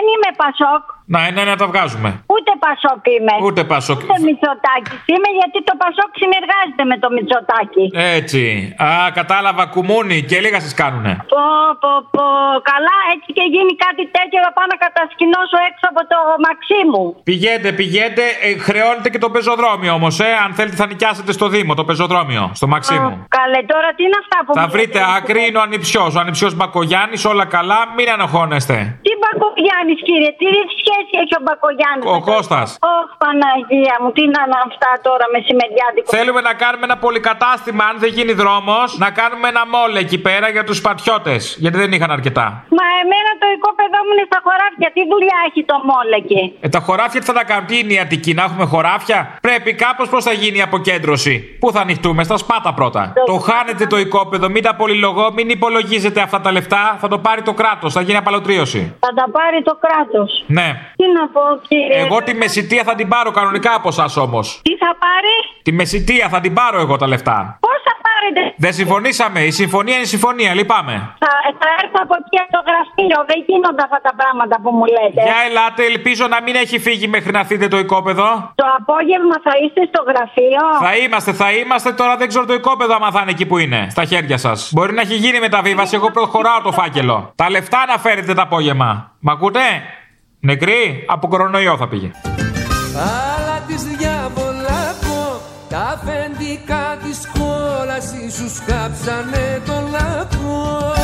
Όχι, δεν είμαι Πασόκ.
Να, ναι, να τα βγάζουμε.
Ούτε Πασόκ είμαι.
Ούτε Πασόκ.
Ούτε Μητσοτάκης είμαι γιατί το Πασόκ συνεργάζεται με το Μητσοτάκη.
Έτσι. Α, κατάλαβα κουμούνι και λίγα σας κάνουνε.
Πω, πω, πω. Καλά, έτσι και γίνει κάτι τέτοιο θα πάω να κατασκηνώσω έξω από το μαξί μου.
Πηγαίνετε, πηγαίνετε. Ε, χρεώνετε και το πεζοδρόμιο όμως, ε. Αν θέλετε θα νοικιάσετε στο Δήμο το πεζοδρόμιο, στο μαξί μου.
Καλέ, τώρα τι είναι αυτά που
Θα
μου
βρείτε
λέτε;
άκρη, είναι ο ανιψιός. Ο ανιψιός Μπακογιάννης, όλα καλά, μην αναχώνεστε.
Τι Μπακογιάννη, κύριε, τι σχέση έχει ο Μπακογιάννης.
Ο Κώστας.
Ωχ, Παναγία μου, τι να είναι αυτά τώρα μεσημεριάτικο.
Θέλουμε να κάνουμε ένα πολυκατάστημα, αν δεν γίνει δρόμος, να κάνουμε ένα μόλ εκεί πέρα για τους σπατιώτε. Γιατί δεν είχαν αρκετά.
Μα εμένα το οικόπεδό μου είναι στα χωράφια. Τι δουλειά έχει το μόλ εκεί;
Ε, τα χωράφια τι θα τα κάνουν, τι είναι η Αττική, να έχουμε χωράφια; Πρέπει κάπως πώς θα γίνει η αποκέντρωση; Πού θα ανοιχτούμε, στα σπάτα πρώτα. Το χάνετε το οικόπεδο, μην τα πολυλογώ, μην υπολογίζετε αυτά τα λεφτά. Θα το πάρει το κράτος, θα γίνει απαλωτρίωση.
Θα τα πάρει το κράτος.
Ναι.
Τι να πω, κύριε;
Εγώ τη μεσητεία θα την πάρω κανονικά από εσά όμως.
Τι θα πάρει,
Τη μεσητεία θα την πάρω εγώ τα λεφτά.
πώς θα πάρετε;
Δεν συμφωνήσαμε. Η συμφωνία είναι συμφωνία. Λυπάμαι.
Θα, θα έρθω από εκεί από το γραφείο. Δεν γίνονται αυτά τα πράγματα που μου λέτε.
Για ελάτε, ελπίζω να μην έχει φύγει μέχρι να θείτε το οικόπεδο.
Το απόγευμα θα είστε στο γραφείο.
Θα είμαστε, θα είμαστε. Τώρα δεν ξέρω το οικόπεδο άμα θα είναι εκεί που είναι. Στα χέρια σας. Μπορεί να έχει γίνει μεταβίβαση. Εγώ προχωράω το φάκελο. Τα λεφτά να φέρετε το απόγευμα. Μ' ακούτε; Νεκρή, από κορονοϊό θα πήγε.
Αλλά της διαβολάκο Τα αφεντικά της κόλασης σου σκάψανε το λάκκο